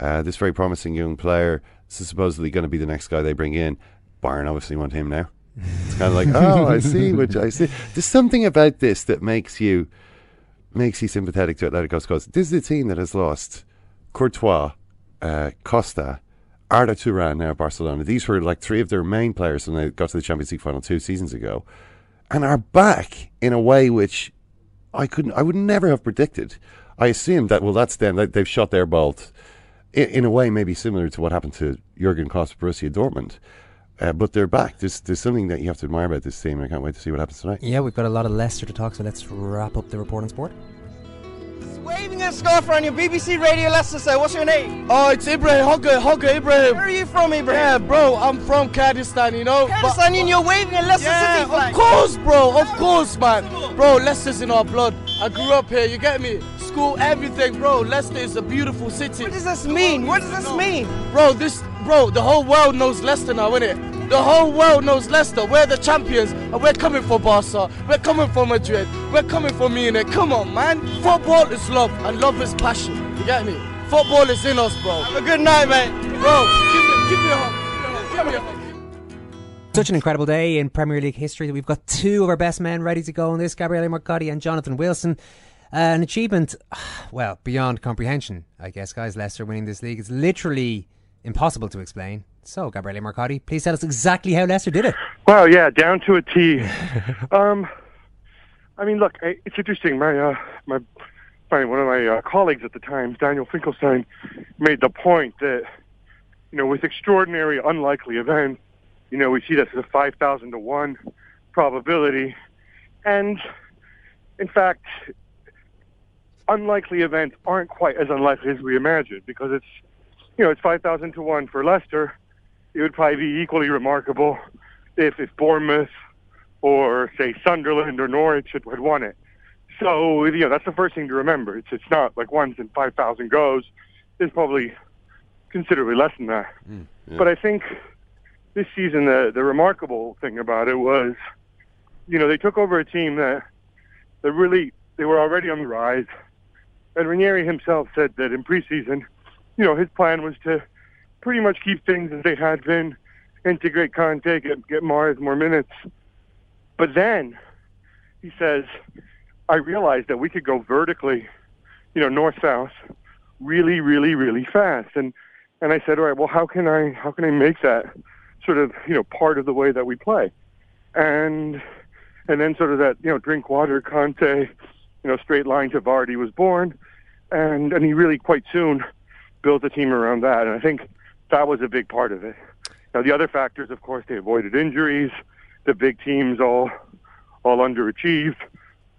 uh, this very promising young player. This is supposedly going to be the next guy they bring in. Bayern obviously want him now. It's kind of like, oh, I see, which I see. There's something about this that makes you makes you sympathetic to Atletico's cause. This is a team that has lost Courtois, uh, Costa, Arda Turan now Barcelona. These were like three of their main players when they got to the Champions League final two seasons ago, and are back in a way which I couldn't, I would never have predicted. I assumed that well, that's them. That they've shot their bolt in, in a way maybe similar to what happened to Jurgen Klopp, Borussia Dortmund. Uh, but they're back. There's there's something that you have to admire about this team, I can't wait to see what happens tonight. Yeah, we've got a lot of Leicester to talk, so let's wrap up the report on sport. Waving a scarf around your BBC Radio Leicester side. What's your name? Oh, it's Ibrahim Hogger, Hogger Ibrahim. Where are you from, Ibrahim? Yeah, bro, I'm from Kurdistan, you know. Kurdistan, and you're waving a Leicester yeah, City flag. Of course, bro, of course, man. Bro, Leicester's in our blood. I grew up here, you get me? School, everything, bro. Leicester is a beautiful city. What does this mean? What does this mean? Bro, this, bro, the whole world knows Leicester now, innit? The whole world knows Leicester. We're the champions, and we're coming for Barca. We're coming for Madrid. We're coming for Munich. Come on, man. Football is love, and love is passion. You get me? Football is in us, bro. Have a good night, mate. Bro, give me, give me a hug. Give me a hug. Such an incredible day in Premier League history that we've got two of our best men ready to go on this Gabriele Marcotti and Jonathan Wilson. Uh, an achievement, well, beyond comprehension, I guess, guys. Leicester winning this league is literally impossible to explain. So, Gabriele Marcotti, please tell us exactly how Leicester did it. Well, yeah, down to a T. um, I mean, look, it's interesting. My uh, my one of my uh, colleagues at the Times, Daniel Finkelstein, made the point that you know with extraordinary unlikely events, you know we see this as a five thousand to one probability, and in fact, unlikely events aren't quite as unlikely as we imagine because it's you know it's five thousand to one for Leicester. It would probably be equally remarkable if if Bournemouth or say Sunderland or Norwich had, had won it. So you know that's the first thing to remember. It's it's not like once in five thousand goes. It's probably considerably less than that. Mm, yeah. But I think this season the the remarkable thing about it was, you know, they took over a team that that really they were already on the rise. And Ranieri himself said that in preseason, you know, his plan was to pretty much keep things as they had been, integrate Kante, get get Mahrez more minutes. But then he says, I realized that we could go vertically, you know, north south, really, really, really fast. And and I said, all right, well, how can I how can I make that sort of you know part of the way that we play? And and then sort of that you know drink water Kante, you know straight line to Vardy was born, and and he really quite soon built a team around that. And I think that was a big part of it. Now the other factors, of course, they avoided injuries. The big teams all all underachieved.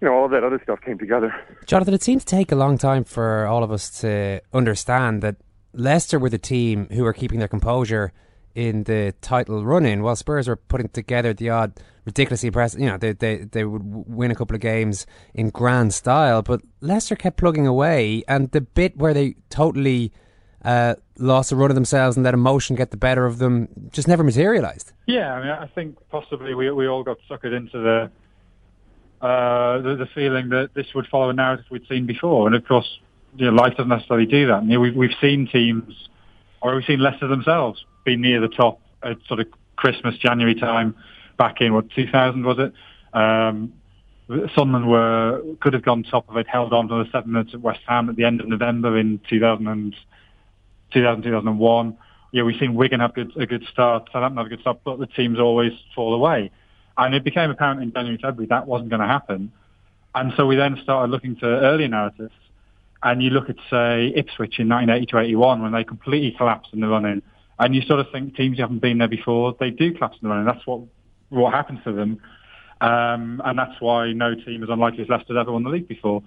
You know, all that other stuff came together. Jonathan, it seemed to take a long time for all of us to understand that Leicester were the team who were keeping their composure in the title run-in, while Spurs were putting together the odd ridiculously impressive. You know, they they they would win a couple of games in grand style, but Leicester kept plugging away, and the bit where they totally uh, lost the run of themselves and let emotion get the better of them just never materialised. Yeah, I mean, I think possibly we we all got suckered into the uh, the, the feeling that this would follow a narrative we'd seen before, and of course, you know, life doesn't necessarily do that. We've we've seen teams, or we've seen Leicester themselves be near the top at sort of Christmas, January time, back in what 2000 was it? Um, Sunderland were could have gone top of it, held on to the seven minutes at West Ham at the end of November in 2000 and 2000 2001. Yeah, we've seen Wigan have good, a good start, Southampton have a good start, but the teams always fall away. And it became apparent in January, February that wasn't going to happen. And so we then started looking to earlier narratives. And you look at, say, Ipswich in 1980 to 81 when they completely collapsed in the run-in. And you sort of think teams who haven't been there before, they do collapse in the run-in. That's what what happens to them. Um, and that's why no team as unlikely as Leicester ever won the league before.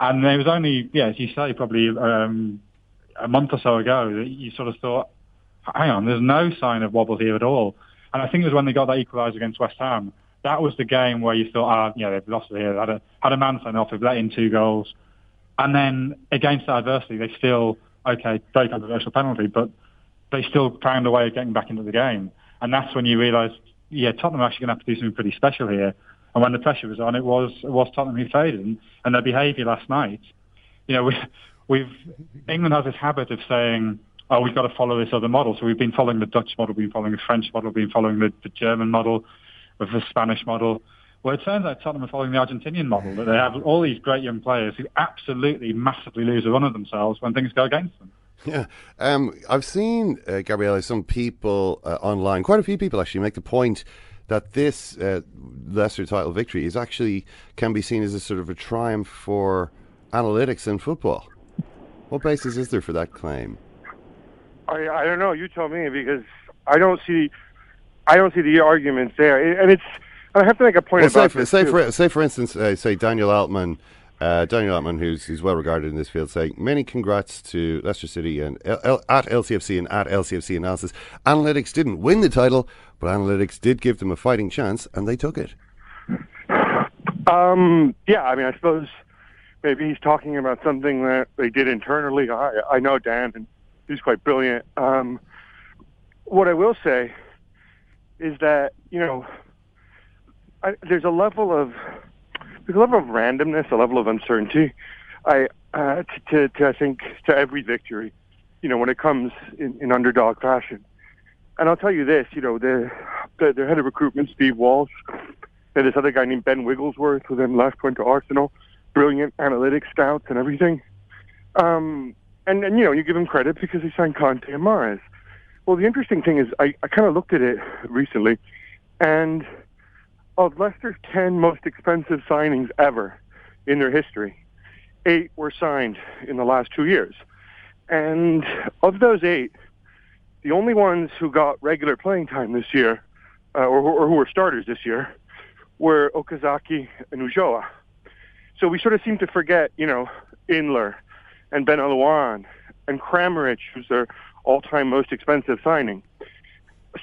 And there was only, yeah, as you say, probably um, a month or so ago that you sort of thought, hang on, there's no sign of wobble here at all. And I think it was when they got that equaliser against West Ham. That was the game where you thought, ah, yeah, they've lost it here. Had a, had a man sent off, they've let in two goals. And then against that adversity, they still, okay, very controversial penalty, but they still found a way of getting back into the game. And that's when you realise, yeah, Tottenham are actually going to have to do something pretty special here. And when the pressure was on, it was it was Tottenham who faded, and, and their behaviour last night. You know, we, we've England has this habit of saying, "Oh, we've got to follow this other model." So we've been following the Dutch model, we've been following the French model, we've been following the, the German model, the Spanish model. Well, it turns out Tottenham are following the Argentinian model that they have all these great young players who absolutely massively lose a run of themselves when things go against them. Yeah, um, I've seen uh, Gabriele. Some people uh, online, quite a few people actually, make the point that this uh, Leicester title victory is actually can be seen as a sort of a triumph for analytics in football. What basis is there for that claim? I I don't know. You tell me because I don't see I don't see the arguments there, and it's. I have to make a point well, about say for, say too. for say for instance, uh, say Daniel Altman. Uh, Daniel Altman, who's, who's well regarded in this field, saying many congrats to Leicester City and L- L- at LCFC and at LCFC analysis. Analytics didn't win the title, but analytics did give them a fighting chance, and they took it. Um, yeah, I mean, I suppose maybe he's talking about something that they did internally. I, I know Dan, and he's quite brilliant. Um, what I will say is that you know, I, there's a level of a level of randomness, a level of uncertainty. I uh, to, to, to I think to every victory, you know, when it comes in, in underdog fashion. And I'll tell you this, you know, the, the their head of recruitment, Steve Walsh, and this other guy named Ben Wigglesworth, who then left, went to Arsenal, brilliant analytics scouts and everything. Um, and, and, you know, you give him credit because he signed Kante and Mahrez. Well, the interesting thing is I, I kind of looked at it recently, and of Leicester's 10 most expensive signings ever in their history, eight were signed in the last two years. And of those eight, the only ones who got regular playing time this year, uh, or, or who were starters this year, were Okazaki and Ulloa. So we sort of seem to forget, you know, Inler and Ben Alouane and Kramaric, who's their all-time most expensive signing.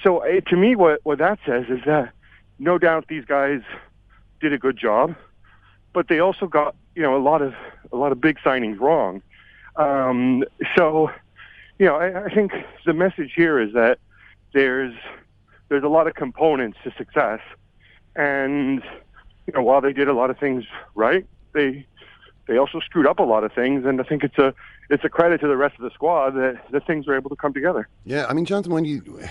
So uh, to me, what, what that says is that no doubt these guys did a good job, but they also got, you know, a lot of a lot of big signings wrong. Um, so, you know, I, I think the message here is that there's there's a lot of components to success, and you know, while they did a lot of things right, they they also screwed up a lot of things, and I think it's a it's a credit to the rest of the squad that that things were able to come together. Yeah, I mean, Jonathan, when you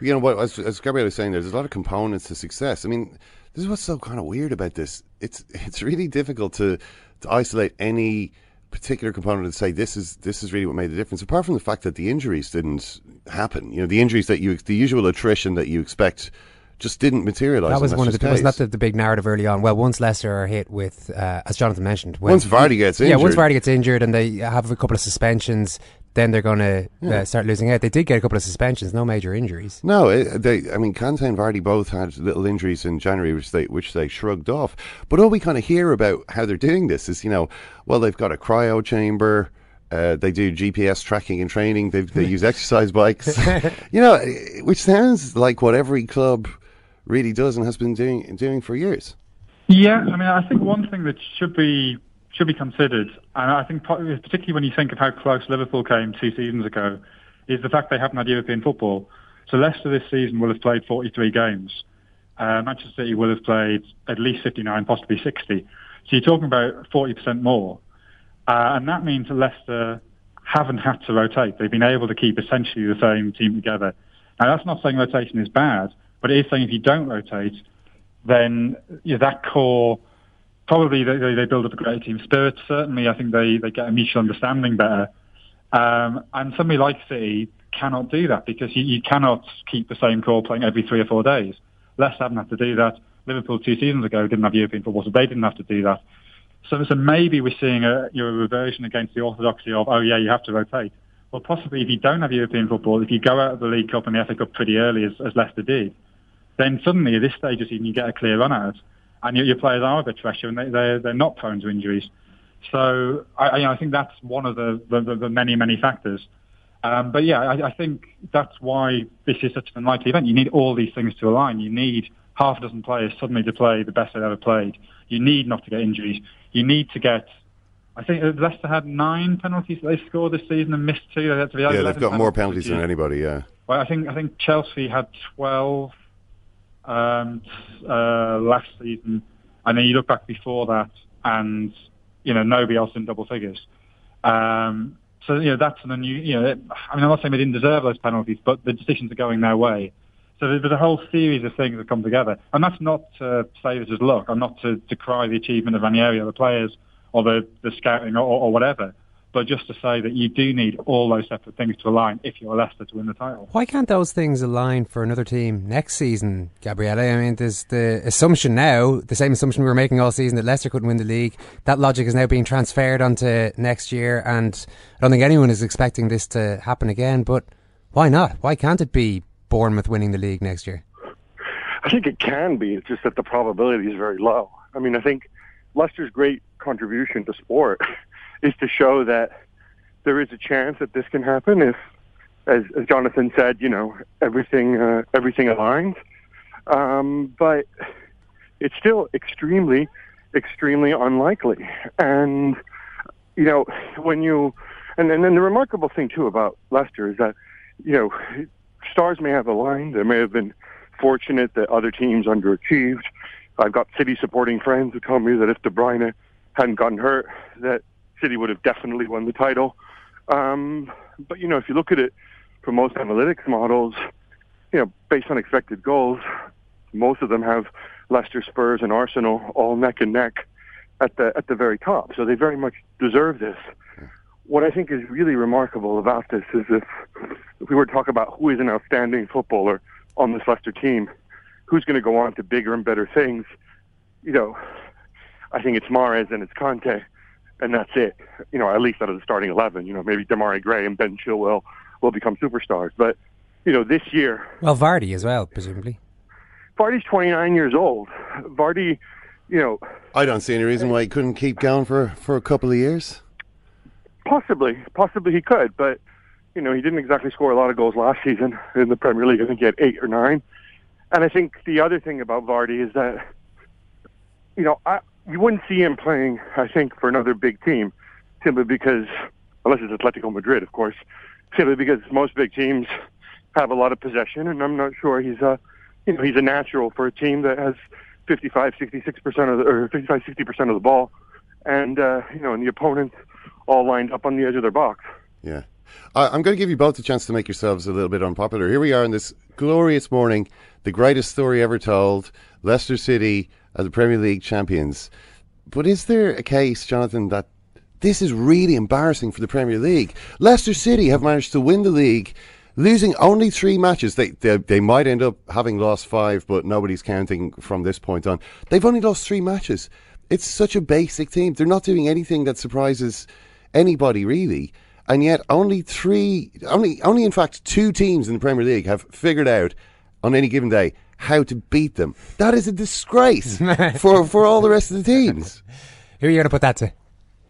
you know what as, as Gabriel was saying, there's a lot of components to success. I mean, this is what's so kind of weird about this. It's it's really difficult to to isolate any particular component and say this is this is really what made the difference. Apart from the fact that the injuries didn't happen, you know, the injuries that you the usual attrition that you expect just didn't materialise. That was one of the case. wasn't that the, the, big narrative early on? Well, once Leicester are hit with, uh, as Jonathan mentioned, when, once Vardy gets injured, yeah, once Vardy gets injured and they have a couple of suspensions, then they're going to yeah. uh, start losing out. They did get a couple of suspensions, no major injuries. No, it, they. I mean, Kante and Vardy both had little injuries in January, which they which they shrugged off. But all we kind of hear about how they're doing this is, you know, well, they've got a cryo chamber. Uh, they do GPS tracking and training. They they use exercise bikes. you know, which sounds like what every club really does and has been doing doing for years. Yeah, I mean, I think one thing that should be should be considered, and I think particularly when you think of how close Liverpool came two seasons ago, is the fact they haven't had European football. So Leicester this season will have played 43 games. Uh, Manchester City will have played at least 59, possibly 60. So you're talking about 40% more. Uh, and that means that Leicester haven't had to rotate. They've been able to keep essentially the same team together. Now, that's not saying rotation is bad, but it is saying if you don't rotate, then that core, probably they, they build up a great team spirit. Certainly, I think they, they get a mutual understanding better. Um, and somebody like City cannot do that because you, you cannot keep the same core playing every three or four days. Leicester haven't had to do that. Liverpool two seasons ago didn't have European football, so they didn't have to do that. So, so maybe we're seeing a, you know, a reversion against the orthodoxy of, oh yeah, you have to rotate. Well, possibly if you don't have European football, if you go out of the League Cup and the FA Cup pretty early, as, as Leicester did, then suddenly at this stage of season you get a clear run out, and your, your players are a bit fresher and they, they're, they're not prone to injuries. So I, you know, I think that's one of the, the, the many, many factors. Um, but yeah, I, I think that's why this is such an unlikely event. You need all these things to align. You need half a dozen players suddenly to play the best they've ever played. You need not to get injuries. You need to get. I think Leicester had nine penalties they scored this season and missed two. They had to be yeah, they've got more penalties than anybody. Yeah. Well, I think I think Chelsea had twelve um, uh, last season, and then you look back before that, and you know nobody else in double figures. Um, so you know that's an unusual. You know, I mean, I'm not saying they didn't deserve those penalties, but the decisions are going their way. So there's a whole series of things that come together, and that's not to say this is luck. I'm not to decry the achievement of Ranieri or the players or the, the scouting or, or whatever but just to say that you do need all those separate things to align if you're Leicester to win the title. Why can't those things align for another team next season, Gabriele? I mean, there's the assumption now, the same assumption we were making all season that Leicester couldn't win the league. That logic is now being transferred onto next year, and I don't think anyone is expecting this to happen again. But why not? Why can't it be Bournemouth winning the league next year? I think it can be. It's just that the probability is very low. I mean, I think Leicester's great contribution to sport is to show that there is a chance that this can happen if, as, as Jonathan said, you know, everything uh, everything aligns. Um, but it's still extremely, extremely unlikely. And you know, when you and, and then the remarkable thing too about Leicester is that you know stars may have aligned. They may have been fortunate that other teams underachieved. I've got City supporting friends who tell me that if De Bruyne hadn't gotten hurt, that City would have definitely won the title. Um, but you know, if you look at it from most analytics models, you know, based on expected goals, most of them have Leicester, Spurs, and Arsenal all neck and neck at the at the very top. So they very much deserve this. What I think is really remarkable about this is if, if we were to talk about who is an outstanding footballer on this Leicester team, who's going to go on to bigger and better things, you know, I think it's Mahrez and it's Kante and that's it. You know, at least out of the starting eleven. You know, maybe Demarai Gray and Ben Chilwell will become superstars, but you know, this year. Well, Vardy as well, presumably. Vardy's 29 years old. Vardy, you know. I don't see any reason why he couldn't keep going for, for a couple of years. Possibly, possibly he could, but you know he didn't exactly score a lot of goals last season in the Premier League. I think he had eight or nine. And I think the other thing about Vardy is that, you know, I, you wouldn't see him playing. I think for another big team, simply because, unless it's Atletico Madrid, of course, simply because most big teams have a lot of possession, and I'm not sure he's a, you know, he's a natural for a team that has 55, 66 percent of the, or 55, 60 percent of the ball, and uh, you know, and the opponents all lined up on the edge of their box. Yeah. I'm going to give you both a chance to make yourselves a little bit unpopular. Here we are on this glorious morning, the greatest story ever told. Leicester City are the Premier League champions. But is there a case, Jonathan, that this is really embarrassing for the Premier League? Leicester City have managed to win the league, losing only three matches. They, they, they might end up having lost five, but nobody's counting from this point on. They've only lost three matches. It's such a basic team. They're not doing anything that surprises anybody, really and yet only three, only, only in fact two teams in the Premier League have figured out on any given day how to beat them. That is a disgrace for for all the rest of the teams. Who are you going to put that to?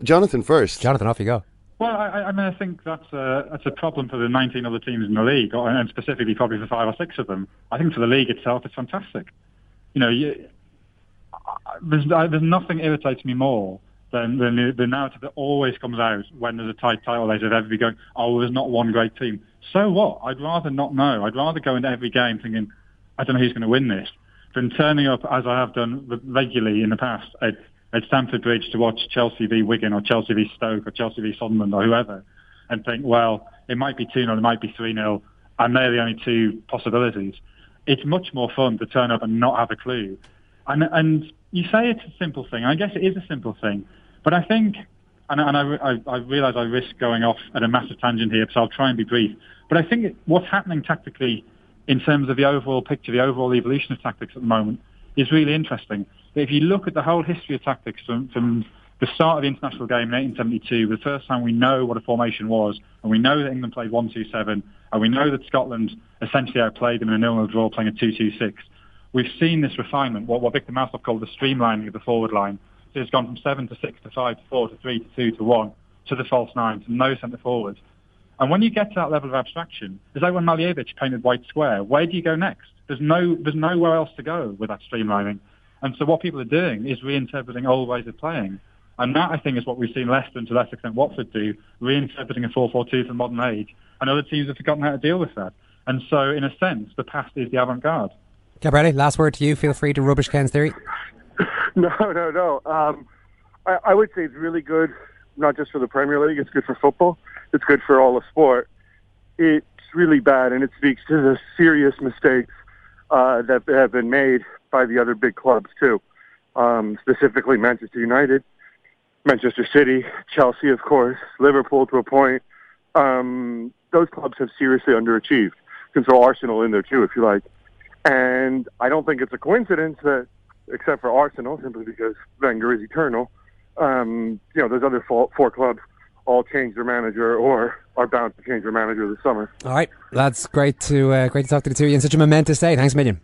Jonathan first. Jonathan, off you go. Well, I, I mean, I think that's a that's a problem for the 19 other teams in the league, and specifically probably for five or six of them. I think for the league itself, it's fantastic. You know, you, there's there's nothing irritates me more than the, the narrative that always comes out when there's a tight title race of everybody going, oh, there's not one great team. So what? I'd rather not know. I'd rather go into every game thinking, I don't know who's going to win this, than turning up, as I have done regularly in the past, at, at Stamford Bridge to watch Chelsea v Wigan or Chelsea v Stoke or Chelsea v Sunderland or whoever, and think, well, it might be 2-0, it might be 3-0, and they're the only two possibilities. It's much more fun to turn up and not have a clue. And, and you say it's a simple thing. I guess it is a simple thing. But I think, and, and I, I, I realise I risk going off at a massive tangent here, so I'll try and be brief. But I think what's happening tactically in terms of the overall picture, the overall evolution of tactics at the moment, is really interesting. If you look at the whole history of tactics from, from the start of the international game in 1872, the first time we know what a formation was, and we know that England played 1-2-7, and we know that Scotland essentially outplayed them in a nil-nil draw playing a 2-2-6. We've seen this refinement, what, what Victor Matlock called the streamlining of the forward line, So it's gone from seven to six to five to four to three to two to one to the false nine to no centre forward. And when you get to that level of abstraction, it's like when Malevich painted White Square. Where do you go next? There's no, there's nowhere else to go with that streamlining. And so what people are doing is reinterpreting old ways of playing. And that, I think, is what we've seen Leicester and to less extent Watford do, reinterpreting a 4-4-2 for modern age. And other teams have forgotten how to deal with that. And so, in a sense, the past is the avant-garde. Gabriele, last word to you. Feel free to rubbish Ken's theory. no, no, no. Um, I, I would say it's really good, not just for the Premier League. It's good for football. It's good for all of sport. It's really bad, and it speaks to the serious mistakes uh, that have been made by the other big clubs too. Um, specifically, Manchester United, Manchester City, Chelsea, of course, Liverpool to a point. Um, those clubs have seriously underachieved. You can throw Arsenal in there too, if you like. And I don't think it's a coincidence that except for Arsenal, simply because Wenger is eternal. Um, you know, those other four, four clubs all change their manager or are bound to change their manager this summer. All right, lads, great to uh, great to talk to the two of you in such a momentous day. Thanks a million.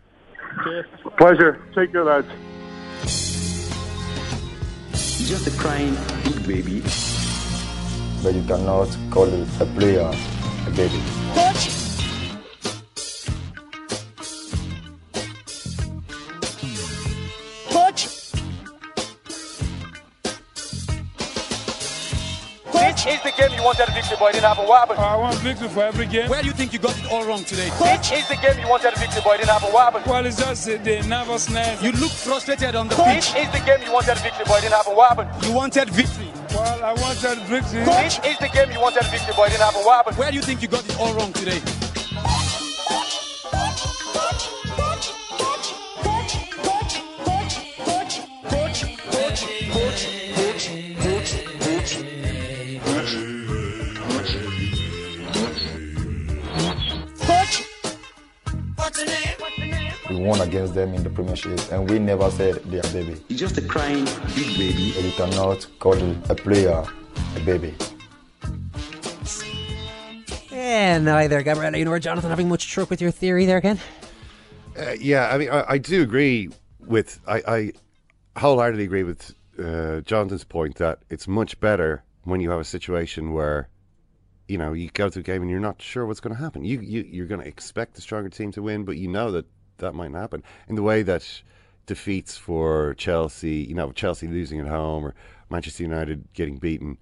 Pleasure. Take care, lads. Just a crying big baby. But you cannot call a player a baby. Game you wanted a victory, but it didn't happen. What happened? I want victory for every game. Where do you think you got it all wrong today? Which is the game you wanted a victory, but it didn't happen. What happened? Well, it's just uh, the nervousness. You look frustrated on the pitch. Which is the game you wanted a victory, but it didn't happen. What happened? You wanted victory. Well, I wanted victory. Which is the game you wanted a victory, but it didn't happen. What happened? Where do you think you got it all wrong today? We won against them in the Premiership, and we never said they are baby. He's just a crying big baby. And you cannot call a player a baby. Yeah, neither Gabriele, you know, Jonathan having much truck with your theory there again. Uh, yeah, I mean, I, I do agree with I, I wholeheartedly agree with uh, Jonathan's point that it's much better when you have a situation where you know you go to a game and you're not sure what's going to happen. You, you you're going to expect the stronger team to win, but you know that that might not happen. In the way that defeats for Chelsea, you know, Chelsea losing at home or Manchester United getting beaten.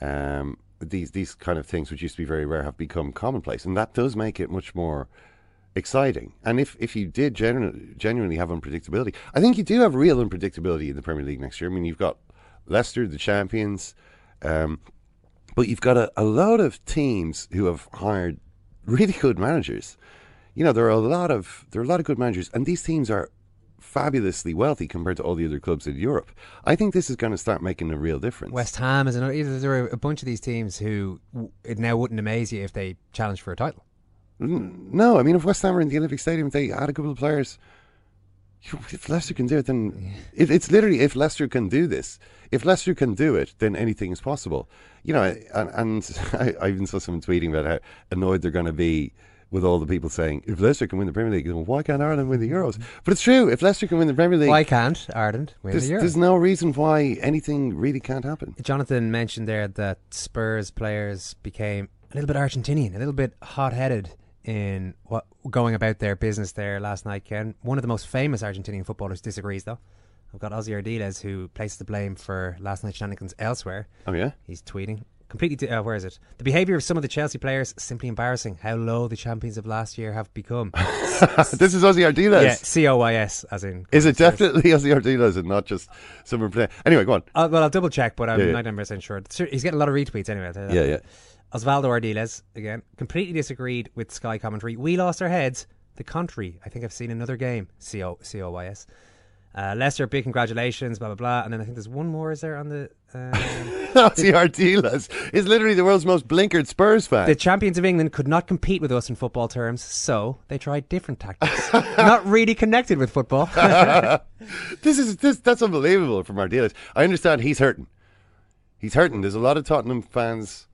Um, these these kind of things, which used to be very rare, have become commonplace, and that does make it much more exciting. And if, if you did genu- genuinely have unpredictability, I think you do have real unpredictability in the Premier League next year. I mean, you've got Leicester, the champions, um, but you've got a, a lot of teams who have hired really good managers. You know, there are a lot of there are a lot of good managers, and these teams are fabulously wealthy compared to all the other clubs in Europe. I think this is going to start making a real difference. West Ham is another. There are a bunch of these teams who it now wouldn't amaze you if they challenged for a title. No, I mean, if West Ham were in the Olympic Stadium, they had a couple of players. If Leicester can do it, then it, it's literally if Leicester can do this. If Leicester can do it, then anything is possible. You know, and, and I, I, even saw someone tweeting about how annoyed they're going to be with all the people saying, if Leicester can win the Premier League, then why can't Ireland win the Euros? But it's true. If Leicester can win the Premier League, why can't Ireland win the Euros? There's no reason why anything really can't happen. Jonathan mentioned there that Spurs players became a little bit Argentinian, a little bit hot-headed in what going about their business there last night, Ken. One of the most famous Argentinian footballers disagrees, though. I've got Ossie Ardiles, who places the blame for last night's shenanigans elsewhere. Oh, yeah? He's tweeting. Completely, uh, where is it? The behaviour of some of the Chelsea players simply embarrassing. How low the champions of last year have become. this is Ossie Ardiles. Yeah, C O Y S, as in. Is it definitely Ossie Ardiles and not just someone playing? Anyway, go on. Uh, well, I'll double check, but I'm Yeah, yeah. 99% sure. He's getting a lot of retweets anyway. Yeah, yeah. Osvaldo Ardiles, again, completely disagreed with Sky commentary. We lost our heads. The contrary. I think I've seen another game. C O C O Y S. Uh, Leicester, big congratulations, blah, blah, blah. And then I think there's one more, is there, on the. Um, Ossie Ardiles is literally the world's most blinkered Spurs fan. the champions of England could not compete with us in football terms, so they tried different tactics. not really connected with football. this is this that's unbelievable from Ardiles. I understand he's hurting. He's hurting. There's a lot of Tottenham fans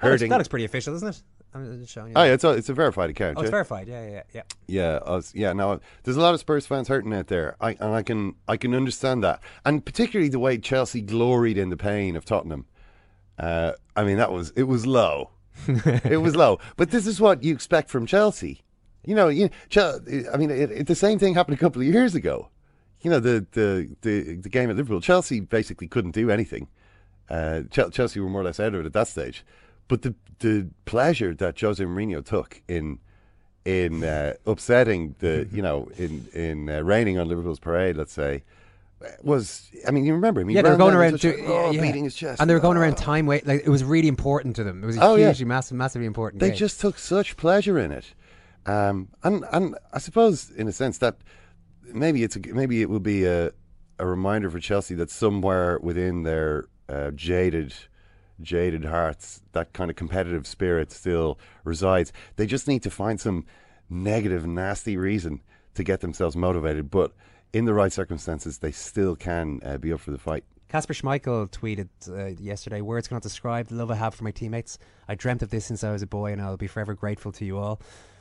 That looks, hurting. that looks pretty official, doesn't it? I'm just showing you. Oh yeah, it's a, it's a verified account. Oh, it's yeah? verified. Yeah, yeah, yeah. Yeah, us, yeah. Now, there's a lot of Spurs fans hurting out there, I, and I can I can understand that, and particularly the way Chelsea gloried in the pain of Tottenham. Uh, I mean, that was it was low, it was low. But this is what you expect from Chelsea. You know, you, I mean, it, it, the same thing happened a couple of years ago. You know, the the the, the game at Liverpool, Chelsea basically couldn't do anything. Uh, Chelsea were more or less out of it at that stage. But the the pleasure that Jose Mourinho took in in uh, upsetting the you know in in uh, raining on Liverpool's parade, let's say, was I mean you remember him? He yeah, they were going around such oh, yeah. beating his chest, and they were going Oh. around time wait. Like it was really important to them. It was a Oh, yeah. hugely massive, massively important. They game. just took such pleasure in it, um, and and I suppose in a sense that maybe it's a, maybe it will be a a reminder for Chelsea that somewhere within their uh, jaded jaded hearts that kind of competitive spirit still resides. They just need to find some negative, nasty reason to get themselves motivated, but in the right circumstances, they still can uh, be up for the fight. Kasper Schmeichel tweeted uh, yesterday, "Words cannot describe the love I have for my teammates. I dreamt of this since I was a boy, and I'll be forever grateful to you all."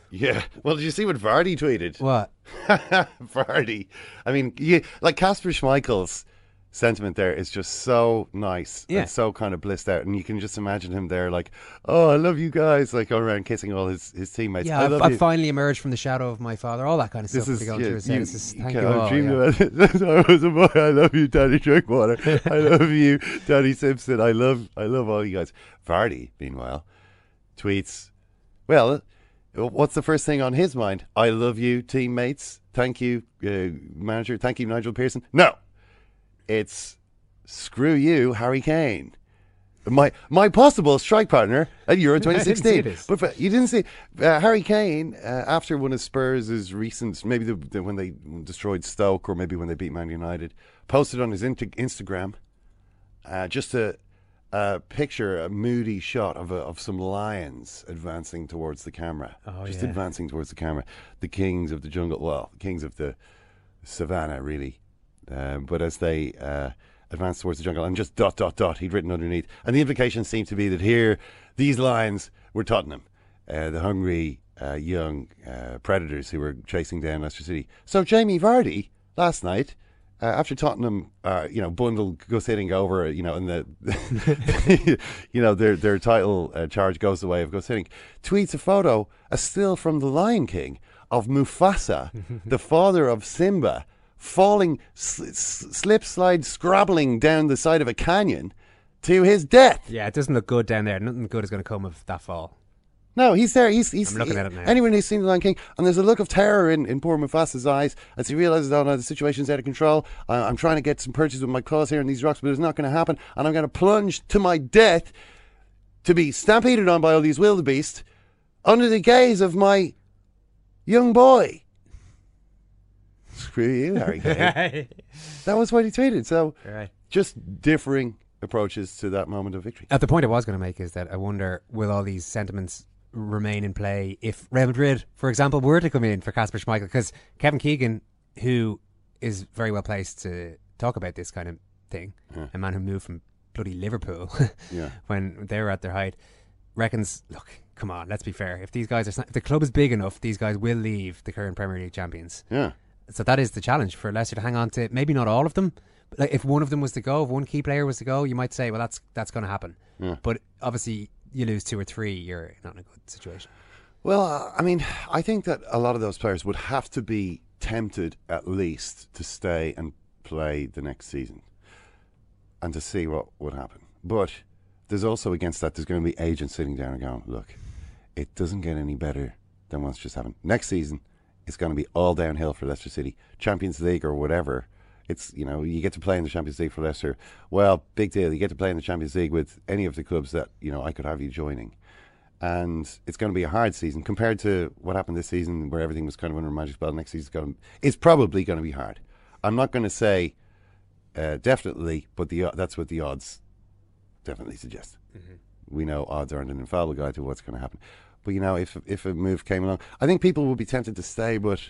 Yeah. Well, did you see what Vardy tweeted? What? Vardy. I mean, you, like Kasper Schmeichel's sentiment there is just so nice Yeah. and so kind of blissed out, and you can just imagine him there, like, "Oh, I love you guys," like going around kissing all his, his teammates. Yeah, I I've, love I've you. finally emerged from the shadow of my father. All that kind of This stuff. is to yeah, through his you, head. It's just, you thank you all, dreaming yeah. about it. Since I was a boy. I love you, Danny Drinkwater. I love you, Danny Simpson. I love, I love all you guys. Vardy, meanwhile, tweets. Well, what's the first thing on his mind? I love you, teammates. Thank you, uh, manager. Thank you, Nigel Pearson. No, it's screw you, Harry Kane. My my possible strike partner at Euro I didn't see 2016. this. But, but you didn't see uh, Harry Kane uh, after one of Spurs' recent, maybe the, the, when they destroyed Stoke or maybe when they beat Man United, posted on his inter- Instagram uh, just a a picture, a moody shot of a, of some lions advancing towards the camera, Oh, just yeah. advancing towards the camera. The kings of the jungle, well, the kings of the savannah, really. Um, but as they uh, advance towards the jungle, and just dot dot dot, he'd written underneath, and the implication seemed to be that here, these lions were Tottenham, uh, the hungry uh, young uh, predators who were chasing down Leicester City. So Jamie Vardy last night. Uh, after Tottenham, uh, you know, bundled Guus Hiddink over, you know, and the, you know, their their title uh, charge goes the way of Guus tweets a photo, a still from The Lion King of Mufasa, the father of Simba, falling, sl- slip, slide, scrabbling down the side of a canyon to his death. Yeah, it doesn't look good down there. Nothing good is going to come of that fall. No, he's there. He's, he's I'm looking at it now. Anyone who's seen The Lion King, and there's a look of terror in, in poor Mufasa's eyes as he realizes, oh no, the situation's out of control. I, I'm trying to get some purchase with my claws here in these rocks, but it's not going to happen. And I'm going to plunge to my death to be stampeded on by all these wildebeest under the gaze of my young boy. Screw you, Harry Kane. that was what he tweeted. So, Right. just differing approaches to that moment of victory. At the point I was going to make is that I wonder will all these sentiments remain in play if Real Madrid, for example, were to come in for Kasper Schmeichel? Because Kevin Keegan, who is very well placed to talk about this kind of thing, Yeah. a man who moved from bloody Liverpool Yeah. when they were at their height, reckons, look, come on, let's be fair. If these guys are, if the club is big enough, these guys will leave the current Premier League champions. Yeah. So that is the challenge for Leicester to hang on to. Maybe not all of them, but like if one of them was to go, if one key player was to go, you might say, well, that's that's going to happen. Yeah. But obviously, you lose two or three, you're not in a good situation. Well, uh, I mean, I think that a lot of those players would have to be tempted at least to stay and play the next season and to see what would happen. But there's also against that, there's going to be agents sitting down and going, look, it doesn't get any better than what's just happened. Next season, it's going to be all downhill for Leicester City. Champions League or whatever. It's, you know, you get to play in the Champions League for Leicester. Well, big deal. You get to play in the Champions League with any of the clubs that, you know, I could have you joining and it's going to be a hard season compared to what happened this season, where everything was kind of under a magic spell. Next season's going to, it's probably going to be hard. I'm not going to say uh, definitely, but the that's what the odds definitely suggest. We know odds aren't an infallible guide to what's going to happen, but you know, if if a move came along, I think people would be tempted to stay, but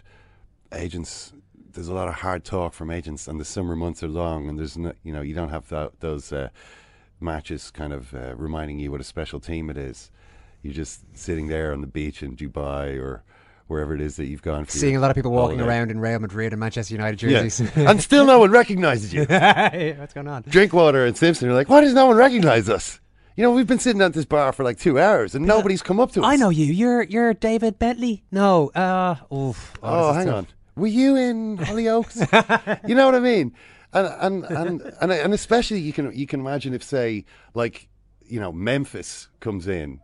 agents. There's a lot of hard talk from agents, and the summer months are long, and there's no, you know, you don't have tho- those uh, matches kind of uh, reminding you what a special team it is. You're just sitting there on the beach in Dubai or wherever it is that you've gone. For Seeing a lot of people walking holiday. around in Real Madrid and Manchester United Yeah. jerseys. and still no one recognizes you. What's going on? Drinkwater and Simpson You're like, why does no one recognize us? You know, we've been sitting at this bar for like two hours and nobody's come up to us. I know you. You're you're David Bentley. No. Uh. Oof. Oh, this is hang tough. on. Were you in Hollyoaks? you know what I mean? And and and and, and especially you can you can imagine if say like you know Memphis comes in,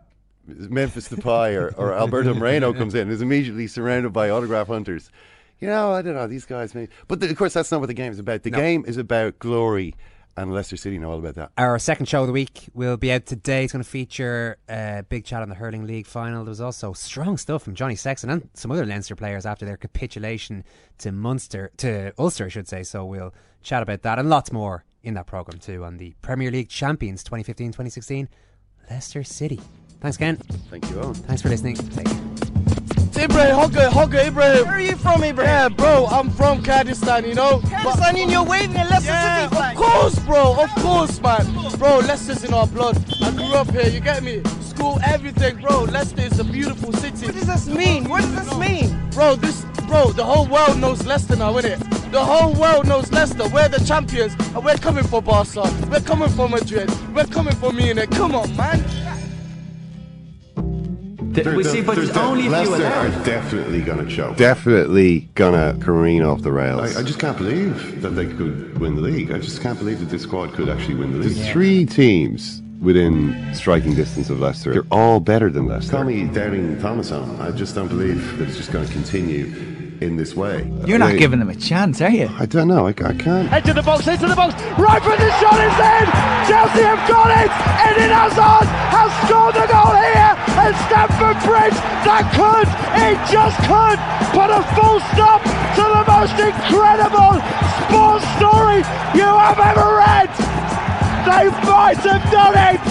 Memphis Depay or, or Alberto Moreno comes in, is immediately surrounded by autograph hunters. You know, I don't know these guys. Maybe, but the, of course that's not what the game is about. The game is about glory, and Leicester City know all about that. Our second show of the week will be out today. It's going to feature a big chat on the Hurling League final. There was also strong stuff from Johnny Sexton and some other Leinster players after their capitulation to Munster, to Ulster, I should say. So we'll chat about that and lots more in that programme too on the Premier League champions 2015 2016, Leicester City. Thanks, Ken. Thank you, Eoin. Thanks for listening. Take care. Ibrahim, Hogger, Hogger, Ibrahim. Where are you from, Ibrahim? Yeah, bro, I'm from Kurdistan, you know. Kurdistan and you're waving at Leicester Yeah, City flag. of course, bro, of course, man. Bro, Leicester's in our blood. I grew up here, you get me? School, everything, bro. Leicester is a beautiful city. What does this mean? What does this mean? Bro, this, bro, the whole world knows Leicester now, innit? The whole world knows Leicester. We're the champions, and we're coming for Barca. We're coming for Madrid. We're coming for Munich. Come on, man. We see, but there's only a few Leicester allowed. are definitely going to choke. Definitely going to careen off the rails. I, I just can't believe that they could win the league. I just can't believe that this squad could actually win the league. There's three teams within striking distance of Leicester. They're all better than Leicester. Call me doubting Thomason. I just don't believe that it's just going to continue in this way. You're not I- giving them a chance, are you? I don't know. I, I can't. Into the box, into the box, right for the shot is in! Chelsea have got it! Eden Hazard has scored the goal here at Stamford Bridge! That could, it just could, put a full stop to the most incredible sports story you have ever read! They might have done it!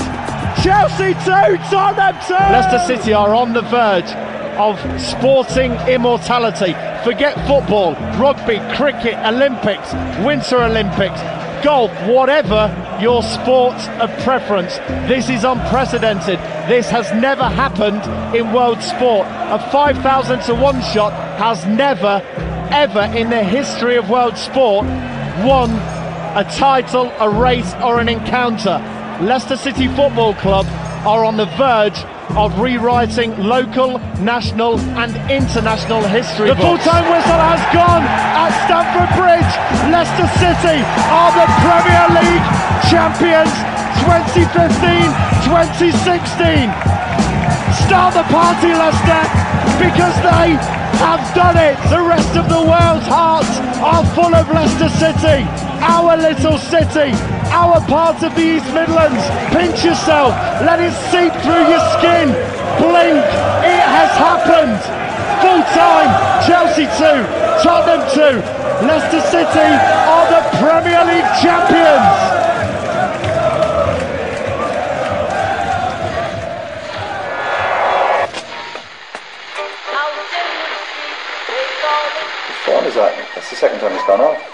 Chelsea 2, Tottenham 2! Leicester City are on the verge of sporting immortality. Forget football, rugby, cricket, Olympics, Winter Olympics, golf, whatever your sport of preference. This is unprecedented. This has never happened in world sport. A 5,000 to 1 shot has never, ever in the history of world sport won a title, a race, or an encounter. Leicester City Football Club are on the verge of rewriting local, national, and international history. The full-time whistle has gone at Stamford Bridge. Leicester City are the Premier League champions 2015-2016. Start the party, Leicester, because they have done it. The rest of the world's hearts are full of Leicester City, our little city, our part of the East Midlands. Pinch yourself, let it seep through your skin. Blink, it has happened. Full time, Chelsea 2, Tottenham 2, Leicester City are the Premier League champions. Whose phone is that? That's the second time it's gone off.